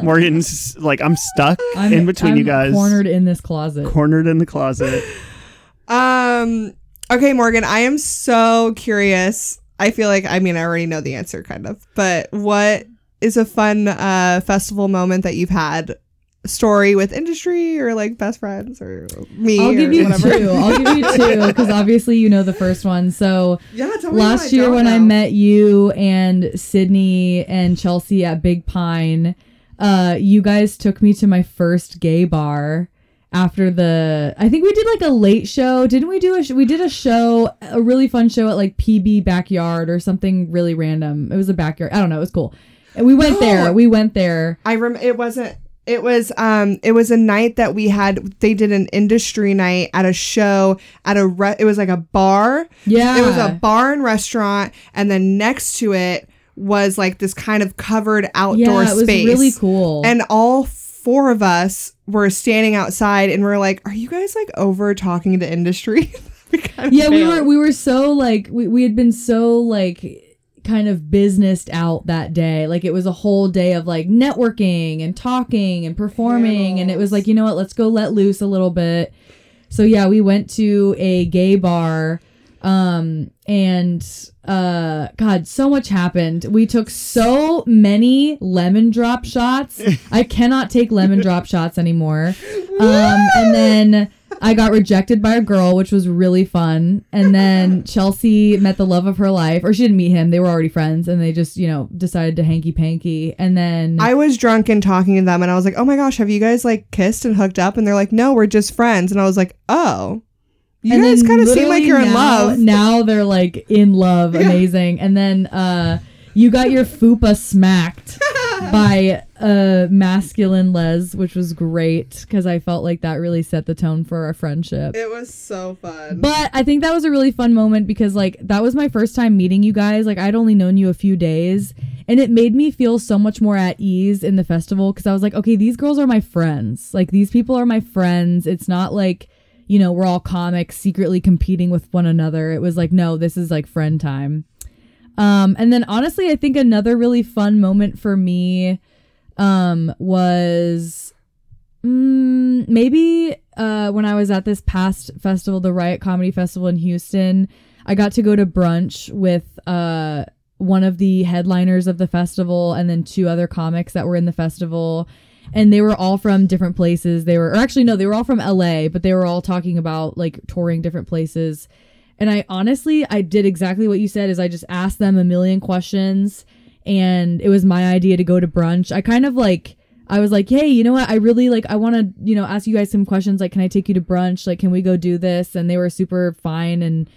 Morgan's like I'm stuck I'm in between I'm you guys. cornered in this closet. cornered in the closet. Um, okay, Morgan, I am so curious. I feel like I mean I already know the answer kind of, but what is a fun uh festival moment that you've had? Story with industry or like best friends or me I'll or give you whatever. two. I'll give you two because obviously you know the first one. So Yeah, tell last I year don't when I met you and Sydney and Chelsea at Big Pine, uh, you guys took me to my first gay bar after the. I think we did like a late show. Didn't we do a? Sh- we did a show, a really fun show at like PB Backyard or something really random. It was a backyard. I don't know. It was cool. And we went No. there. We went there. I rem it wasn't it was um it was a night that we had they did an industry night at a show at a re- it was like a bar. Yeah. It was a bar and restaurant and then next to it was like this kind of covered outdoor yeah, it was space. really cool. And all four of us were standing outside and we're like, Are you guys like over talking to industry? We kind of yeah, we were we were so like we, we had been so like kind of businessed out that day. Like it was a whole day of like networking and talking and performing and it was like, you know what, let's go let loose a little bit. So yeah, we went to a gay bar um and uh god so much happened. We took so many lemon drop shots. I cannot take lemon drop shots anymore. Um and then i got rejected by a girl which was really fun. And then chelsea met the love of her life or she didn't meet him. They were already friends and they just you know decided to hanky panky. And then I was drunk and talking to them, and I was like, "Oh my gosh, have you guys like kissed and hooked up?" And they're like, "No, we're just friends." And I was like, "Oh, you and guys kind of seem like you're in love." Now they're like in love, amazing. And then uh, you got your fupa smacked. by a masculine Les, which was great because I felt like that really set the tone for our friendship. It was so fun. But I think that was a really fun moment because like that was my first time meeting you guys. Like I'd only known you a few days and it made me feel so much more at ease in the festival because I was like, okay, these girls are my friends. Like these people are my friends. It's not like, you know, we're all comics secretly competing with one another. It was like, no, this is like friend time. Um, and then honestly, I think another really fun moment for me um, was mm, maybe uh, when I was at this past festival, the Riot Comedy Festival in Houston. I got to go to brunch with uh, one of the headliners of the festival and then two other comics that were in the festival. And they were all from different places. They were, or actually, no, they were all from LA, but they were all talking about like touring different places. And I honestly, I did exactly what you said is I just asked them a million questions and it was my idea to go to brunch. I kind of like I was like, "Hey, you know what? I really like I want to, you know, ask you guys some questions like can I take you to brunch? Like can we go do this?" And they were super fine and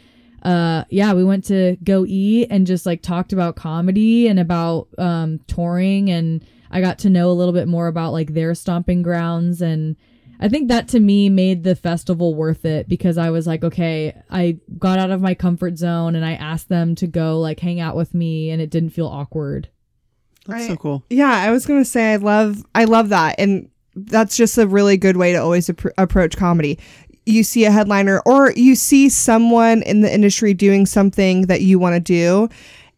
uh yeah, we went to go eat and just like talked about comedy and about um touring and I got to know a little bit more about like their stomping grounds and I think that to me made the festival worth it because I was like, okay, I got out of my comfort zone and I asked them to go like hang out with me and it didn't feel awkward. That's I- so cool. yeah, I was gonna say I love I love that, and that's just a really good way to always appro- approach comedy. You see a headliner, or you see someone in the industry doing something that you want to do.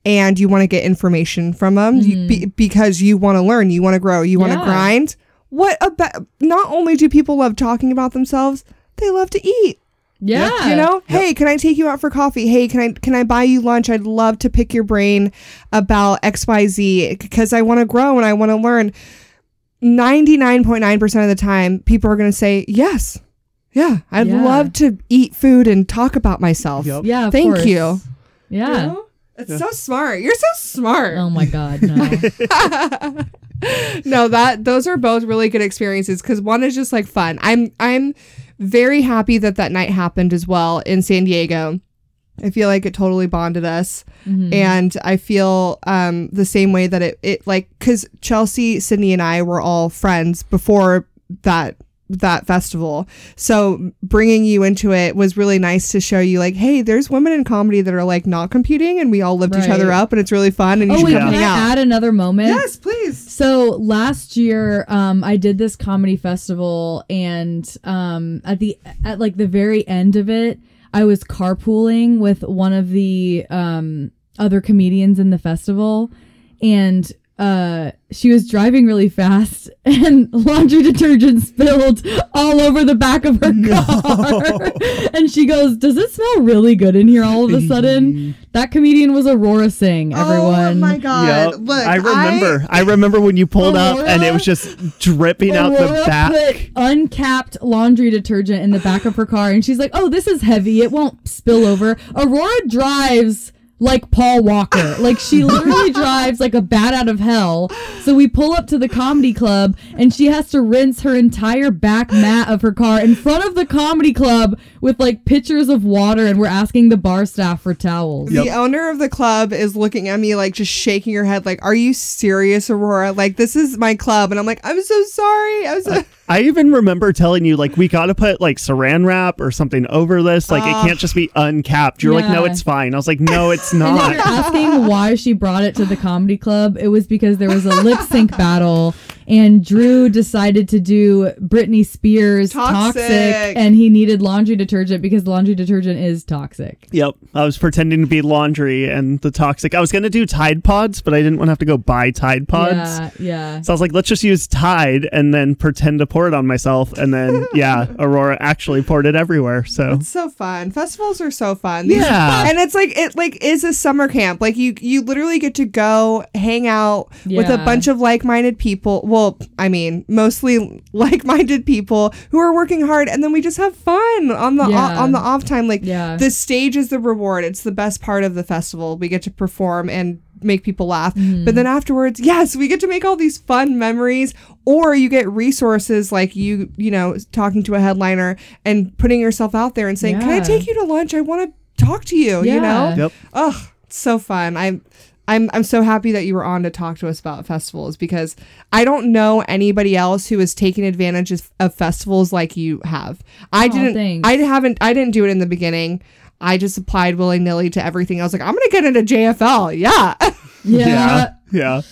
And you want to get information from them you, mm-hmm. be, because you want to learn, you want to grow, you want to Yeah. grind. What about? Not only do people love talking about themselves, they love to eat. Yeah. You know, hey, can I take you out for coffee? Hey, can I can I buy you lunch? I'd love to pick your brain about XYZ because I want to grow and I want to learn. 99.9% of the time, people are going to say, "Yes. Yeah, I'd Yeah. love to eat food and talk about myself." Yep. Yeah. of Thank course. you. Yeah. You know? It's so smart. You're so smart. Oh my God. No. no, that those are both really good experiences because one is just like fun. I'm I'm very happy that that night happened as well in San Diego. I feel like it totally bonded us, Mhm. and I feel um, the same way that it it like because Chelsea, Sydney, and I were all friends before that that festival. So bringing you into it was really nice to show you like, hey, there's women in comedy that are like not competing, and we all lift each other up, and it's really fun, and you Oh should wait, can I out. add another moment? Yes, please. So last year, um, I did this comedy festival, and um, at the at like the very end of it, I was carpooling with one of the um, other comedians in the festival, and uh, she was driving really fast, and laundry detergent spilled all over the back of her car. and she goes, "Does it smell really good in here?" All of a sudden, that comedian was Aurora Singh. Everyone. Oh my god! Yep. Look, I remember. I, remember when you pulled up and it was just dripping out the Aurora back. put uncapped laundry detergent in the back of her car, and she's like, "Oh, this is heavy. It won't spill over." Aurora drives like Paul Walker. Like she literally drives like a bat out of hell. So we pull up to the comedy club, and she has to rinse her entire back mat of her car in front of the comedy club with like pitchers of water, and we're asking the bar staff for towels. The owner of the club is looking at me like just shaking her head, like, "Are you serious, Aurora? Like this is my club." And I'm like, "I'm so sorry. I'm so." I even remember telling you like we got to put like saran wrap or something over this. Like it can't just be uncapped. You're like, no, it's fine. I was like, no, it's And if not. you're asking why she brought it to the comedy club, it was because there was a lip sync battle and Drew decided to do Britney Spears Toxic. toxic. and he needed laundry detergent because laundry detergent is toxic. Yep. I was pretending to be laundry and the toxic. I was gonna do Tide Pods, but I didn't want to have to go buy Tide Pods. Yeah, yeah. So I was like, let's just use Tide and then pretend to pour it on myself. And then, yeah, Aurora actually poured it everywhere. So It's so fun. Festivals are so fun. These- Yeah. and it's like it like is a summer camp. Like you you literally get to go hang out with a bunch of like-minded people. Well, I mean, mostly like-minded people who are working hard, and then we just have fun on the Yeah. on the off time. Like Yeah. the stage is the reward. It's the best part of the festival. We get to perform and make people laugh. Mm-hmm. But then afterwards, yes, we get to make all these fun memories or you get resources like you, you know, talking to a headliner and putting yourself out there and saying, "Can I take you to lunch? I want to talk to you," you know? Yeah. Yep. Oh, it's so fun. I I'm I'm so happy that you were on to talk to us about festivals because I don't know anybody else who has taken advantage of, of festivals like you have. I Aw, didn't thanks. I haven't I didn't do it in the beginning. I just applied willy nilly to everything. I was like, I'm gonna get into JFL. Yeah. Yeah. Yeah.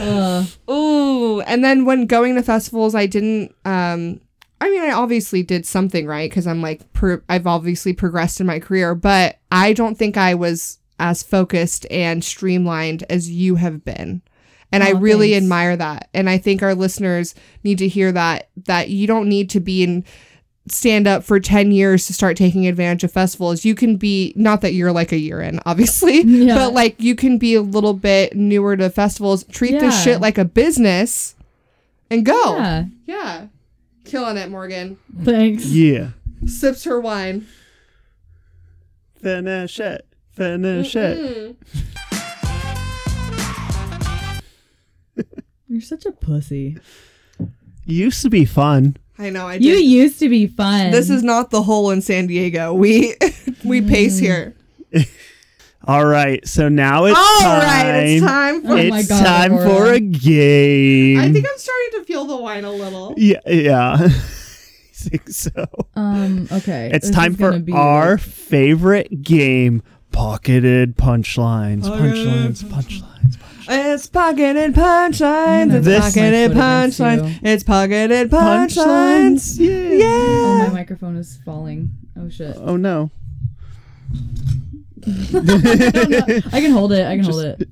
Uh, Ooh. And then when going to festivals, I didn't um I mean, I obviously did something right because I'm like, pro- I've obviously progressed in my career, but I don't think I was as focused and streamlined as you have been. And I oh, really thanks. admire that. And I think our listeners need to hear that, that you don't need to be in stand up for 10 years to start taking advantage of festivals. You can be, not that you're like a year in, obviously, Yeah. but like you can be a little bit newer to festivals, treat this shit like a business and go. yeah. Yeah. Killing it, Morgan. Thanks. Yeah. Sips her wine. Finish it. Finish it. Mm. You're such a pussy. Used to be fun. I know. I You used to be fun. This is not the hole in San Diego. We we pace here. All right. So now it's All time. right, it's time for. Oh my It's God, time Aurora. for a game. I think I'm starting to feel the wine a little. Yeah. Yeah. I think so. Um. Okay. It's this time is for gonna be our like- favorite game. Pocketed punchlines. Punchlines. Punchlines. punchlines. It's pocketed punchlines. It's This- pocketed My foot against punchlines. It's pocketed punchlines. Punchlines. Yeah. Oh, my microphone is falling. Oh shit. Oh no. I can hold it. I can hold it.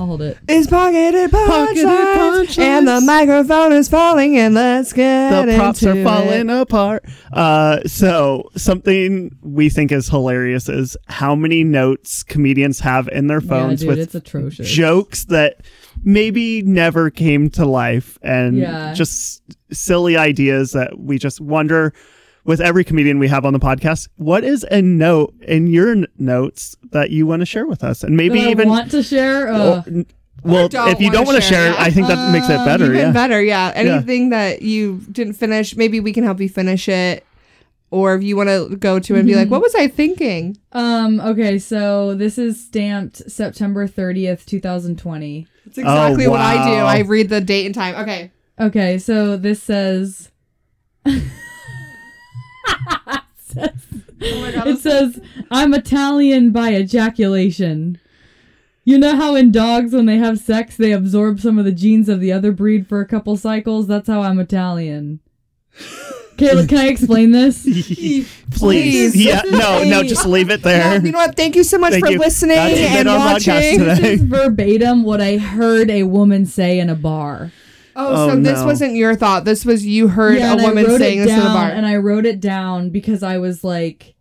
I'll hold it. It's pocketed Pocketed punchlines. punchlines. And the microphone is falling, and let's get the props are falling it. apart. Uh, so something we think is hilarious is how many notes comedians have in their Yeah, phones dude, with jokes that maybe never came to life and Yeah. just silly ideas that we just wonder with every comedian we have on the podcast what is a note in your n- notes that you want to share with us and maybe even want to share. Uh, n- well if you don't want to share, share, yeah. i think that makes it Um, better Even yeah better, yeah. Anything that you didn't finish, maybe we can help you finish it. Or if you want to go to and be like, what was I thinking? um. Okay. So this is stamped September thirtieth, two thousand twenty. It's exactly what I do. I read the date and time. Okay. Okay. So this says. Oh god. It says, I'm Italian by ejaculation. You know how in dogs, when they have sex, they absorb some of the genes of the other breed for a couple cycles? That's how I'm Italian. Kayla, can I explain this? please, Please. yeah no no just leave it there Well, you know what? Thank you so much Thank for you. listening That's and watching. today. This is verbatim what I heard a woman say in a bar. Oh, oh, so Oh, this no. wasn't your thought. This was you heard Yeah, a woman saying it this in down, the bar. And I wrote it down because I was like,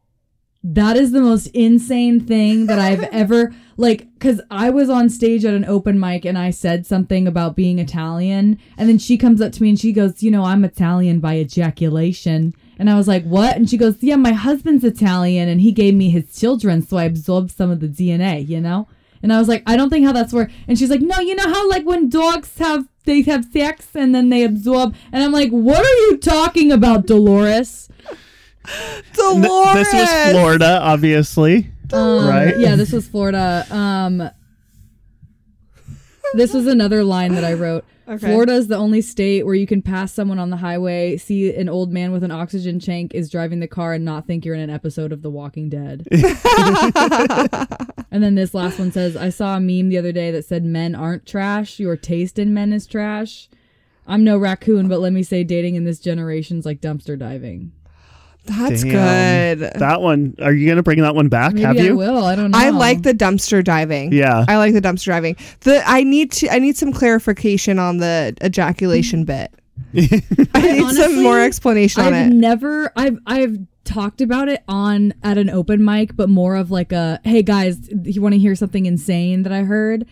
that is the most insane thing that I've ever like cuz I was on stage at an open mic and I said something about being Italian and then she comes up to me and she goes, "You know, I'm Italian by ejaculation." And I was like, "What?" And she goes, "Yeah, my husband's Italian and he gave me his children, so I absorbed some of the DNA, you know?" And I was like, "I don't think how that's work." And she's like, "No, you know how like when dogs have they have sex and then they absorb." And I'm like, "What are you talking about, Dolores?" N- Dolores. this was florida obviously Um, Right? Yeah, this was Florida. Um, this was another line that I wrote. Okay. Florida is the only state where you can pass someone on the highway, see an old man with an oxygen tank is driving the car, and not think you're in an episode of The Walking Dead. and then this last one says, I saw a meme the other day that said, Men aren't trash. Your taste in men is trash. I'm no raccoon, but let me say dating in this generation's like dumpster diving. That's Damn. good. that one are you gonna bring that one back Maybe have I you will. I don't know. I like the dumpster diving. yeah I like the dumpster diving. The I need to I need some clarification on the ejaculation bit. I need some more explanation on I've it. never I've I've talked about it on at an open mic, but more of like a hey guys, you want to hear something insane that I heard?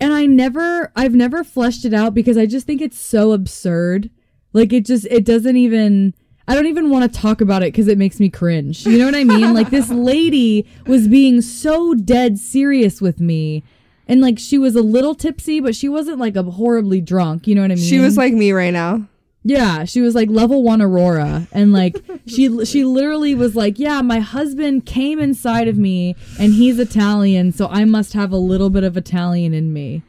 And I never I've never fleshed it out because I just think it's so absurd. Like it just it doesn't even I don't even want to talk about it because it makes me cringe. You know what I mean? like this lady was being so dead serious with me. And like she was a little tipsy, but she wasn't like a horribly drunk. You know what I mean? She was like me right now. Yeah, she was like level one Aurora, and like she she literally was like, yeah, my husband came inside of me, and he's Italian, so I must have a little bit of Italian in me.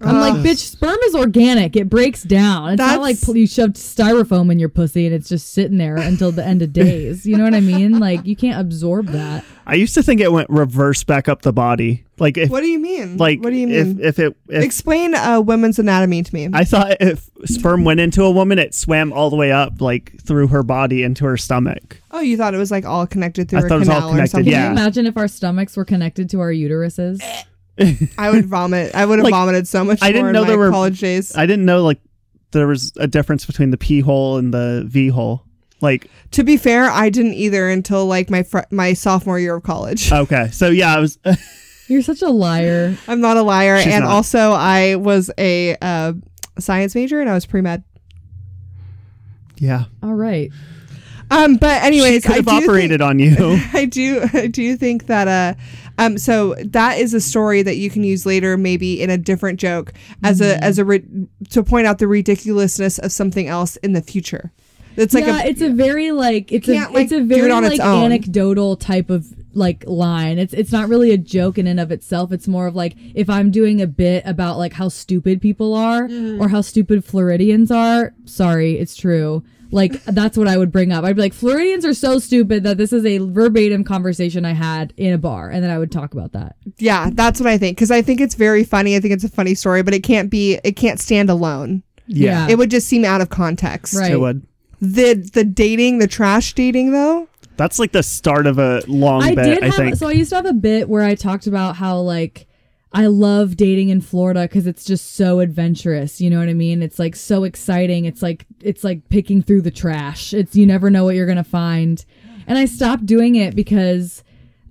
I'm like, bitch, sperm is organic. It breaks down. It's not like That's- you shoved styrofoam in your pussy and it's just sitting there until the end of days. You know what I mean? Like you can't absorb that. I used to think it went reverse back up the body. Like if What do you mean? like what do you mean? if it if Explain uh, women's anatomy to me. I thought if sperm went into a woman, it swam all the way up, like through her body into her stomach. oh, you thought it was like all connected through I a thought it was all canal or connected, something? yeah. Can you imagine if our stomachs were connected to our uteruses? I would vomit. I would have Like, vomited so much I didn't more know in there were- college days. I didn't know like there was a difference between the pee hole and the V hole. Like to be fair, I didn't either until like my fr- my sophomore year of college. okay, so yeah, I was You're such a liar. I'm not a liar, She's and not. also I was a uh, science major and I was pre med. yeah. All right. Um, but anyways, she could I have do think- operated on you. I do I do think that uh um so that is a story that you can use later maybe in a different joke as a as a ri- to point out the ridiculousness of something else in the future. It's like yeah, a it's a very like it's a like, it's a it very on like anecdotal type of like line. It's it's not really a joke in and of itself. It's more of like if I'm doing a bit about like how stupid people are Mm-hmm. or how stupid Floridians are. Sorry, it's true. Like that's what I would bring up. I'd be like Floridians are so stupid that this is a verbatim conversation I had in a bar, and then I would talk about that. yeah, that's what I think cuz I think it's very funny. I think it's a funny story, but it can't be it can't stand alone. Yeah. It would just seem out of context. Right. It would. The the dating, the trash dating though. That's like the start of a long I bit. did I have think. so I used to have a bit where I talked about how like I love dating in Florida because it's just so adventurous. You know what I mean? It's like so exciting. It's like it's like picking through the trash. It's you never know what you're gonna find. And I stopped doing it because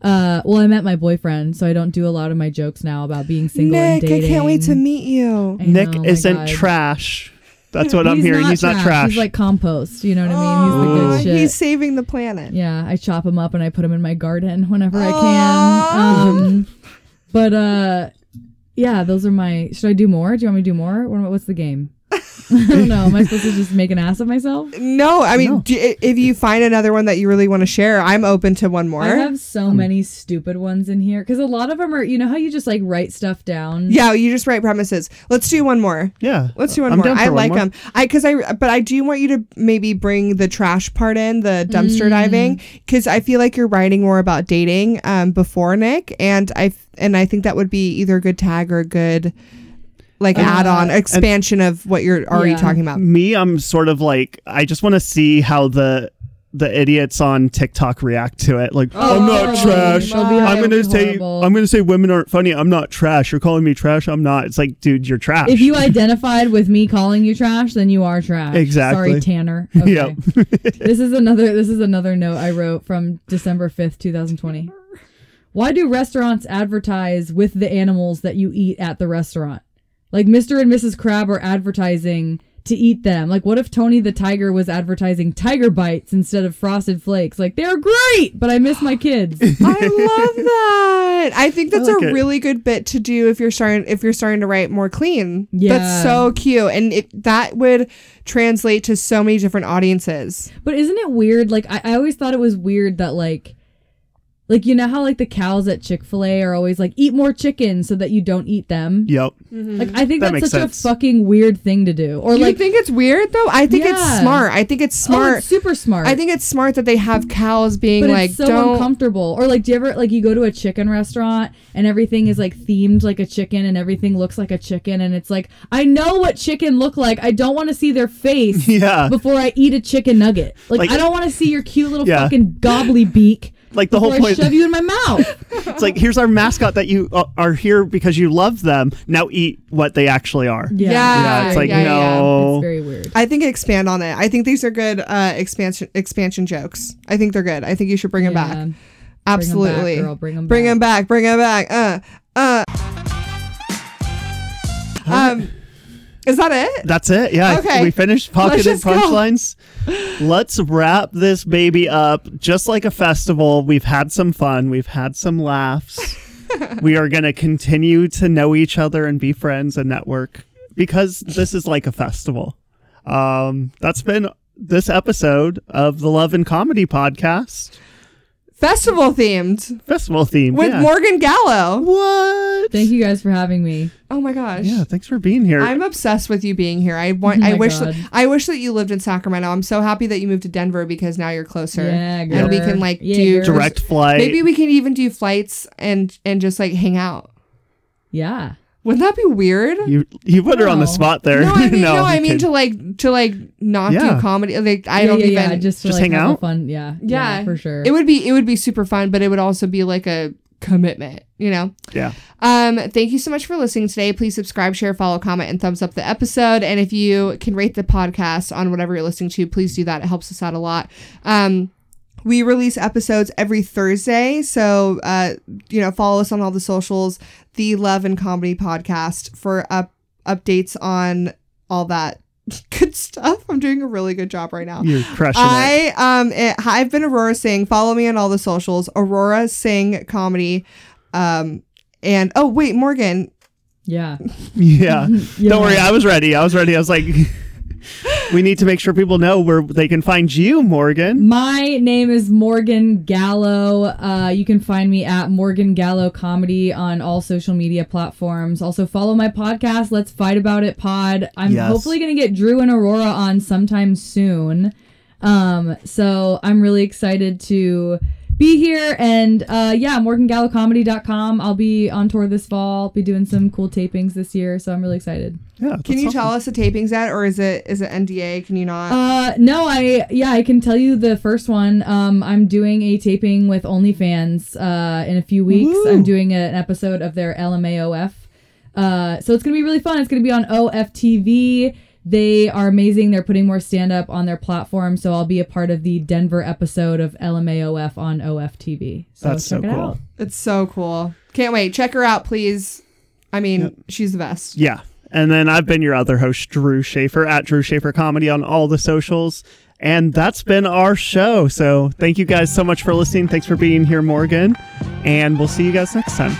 uh well I met my boyfriend, so I don't do a lot of my jokes now about being single and Nick, I can't wait to meet you. I Nick know, my isn't God. trash. That's what I'm hearing. He's not trash. He's like compost. You know what I mean? He's the Oh, good shit. he's saving the planet. Yeah, I chop him up and I put him in my garden whenever I can. Um, but uh, yeah, those are my. Should I do more? Do you want me to do more? What's the game? I don't know. Am I supposed to just make an ass of myself? No, I mean, No. do, if you find another one that you really want to share, I'm open to one more. I have so many stupid ones in here because a lot of them are. You know how you just like write stuff down. yeah, you just write premises. Let's do one more. yeah. Let's do one I'm more. down for I one like more. them. I because I but I do want you to maybe bring the trash part in the dumpster Mm. diving because I feel like you're writing more about dating um before Nick and I and I think that would be either a good tag or a good like uh, add on expansion of what you're already Yeah. talking about. Me, I'm sort of like I just want to see how the the idiots on TikTok react to it. Like Oh, I'm not horrible. trash. I'm gonna say horrible. I'm gonna say women aren't funny. I'm not trash. You're calling me trash. I'm not. It's like, dude, you're trash. If you identified with me calling you trash, then you are trash. Exactly. Sorry, Tanner. Okay. Yep. this is another this is another note I wrote from December 5th, 2020. Why do restaurants advertise with the animals that you eat at the restaurant? Like Mr. and Mrs. Crab are advertising to eat them. Like what if Tony the Tiger was advertising Tiger Bites instead of Frosted Flakes? Like they're great, but I miss my kids. I love that. I think that's like a it. really good bit to do if you're starting if you're starting to write more clean. Yeah. That's so cute. And it, that would translate to so many different audiences. But isn't it weird? Like I, I always thought it was weird that like like you know how like the cows at Chick-fil-A are always like eat more chicken so that you don't eat them. yep. Mm-hmm. Like I think That that's makes such sense. a fucking weird thing to do. Or you like think it's weird though? I think it's Yeah. smart. I think it's oh, smart. it's super smart. I think it's smart that they have cows being but like it's so don't uncomfortable. Or like do you ever like you go to a chicken restaurant and everything is like themed like a chicken and everything looks like a chicken and it's like I know what chicken look like. I don't want to see their face Yeah. before I eat a chicken nugget. Like, Like- I don't want to see your cute little Yeah. fucking gobbly beak. Like the whole before point. I shove you in my mouth. It's like here's our mascot that you uh, are here because you love them. Now eat what they actually are. Yeah. Yeah, it's like yeah, yeah. no. It's very weird. I think expand on it. I think these are good uh, expansion expansion jokes. I think they're good. I think you should bring them Yeah. back. Bring 'em Absolutely. back, girl. Bring 'em Bring back. them back. Bring them back. Uh, uh. Um, is that it? That's it. Yeah, Okay. we finished pocketed Let's just go. punchlines. Let's wrap this baby up just like a festival. We've had some fun. We've had some laughs. we are going to continue to know each other and be friends and network because this is like a festival. Um, that's been this episode of the Love and Comedy Podcast. Festival themed Festival themed. with yeah. Morgan Gallo. What? Thank you guys for having me. Oh my gosh. Yeah, thanks for being here. I'm obsessed with you being here. I want. Oh I my wish. God. I wish that you lived in Sacramento. I'm so happy that you moved to Denver because now you're closer. Yeah, girl. and we can like Yeah, do grr. Direct flight. Maybe we can even do flights and and just like hang out. Yeah. Wouldn't that be weird? you you put her on the spot there. No, I mean, no, I I'm mean to like to like not Yeah. do comedy. Like I yeah, don't yeah, even. yeah, just to, Just like, hang have a out? Fun. Yeah. yeah, for sure. It would be it would be super fun, but it would also be like a commitment. You know. yeah. Um, thank you so much for listening today. Please subscribe, share, follow, comment, and thumbs up the episode. And if you can rate the podcast on whatever you're listening to, please do that. It helps us out a lot. Um, we release episodes every Thursday. So, uh, you know, follow us on all the socials, the Love and Comedy Podcast for up updates on all that good stuff. I'm doing a really good job right now. You're crushing it. I um it, I've been Aurora Singh. Follow me on all the socials. Aurora Singh comedy. Um and oh wait, Morgan. yeah. Yeah. Yeah. Don't worry, I was ready. I was ready. I was like we need to make sure people know where they can find you, Morgan. My name is Morgan Gallo. Uh, you can find me at Morgan Gallo Comedy on all social media platforms. Also, follow my podcast, Let's Fight About It Pod. I'm Yes. hopefully going to get Drew and Aurora on sometime soon. Um, so I'm really excited to be here. And uh, yeah, MorganGalloComedy.com. I'll be on tour this fall. I'll Be doing some cool tapings this year. So I'm really excited. Yeah. Can you tell us the taping's at or is it is it NDA? Can you not? Uh, no, I yeah, I can tell you the first one. Um, I'm doing a taping with OnlyFans. Uh, in a few weeks, Woo. I'm doing an episode of their LMAOF. Uh, so it's gonna be really fun. It's gonna be on OFTV. They are amazing. They're putting more stand up on their platform. So I'll be a part of the Denver episode of LMAOF on OFTV. So That's check so it cool. out. it's so cool. Can't wait. Check her out, please. I mean, she's the best. Yeah. And then I've been your other host, Drew Shafer, at Drew Shafer Comedy on all the socials. And that's been our show. So thank you guys so much for listening. Thanks for being here, Morgan. And we'll see you guys next time.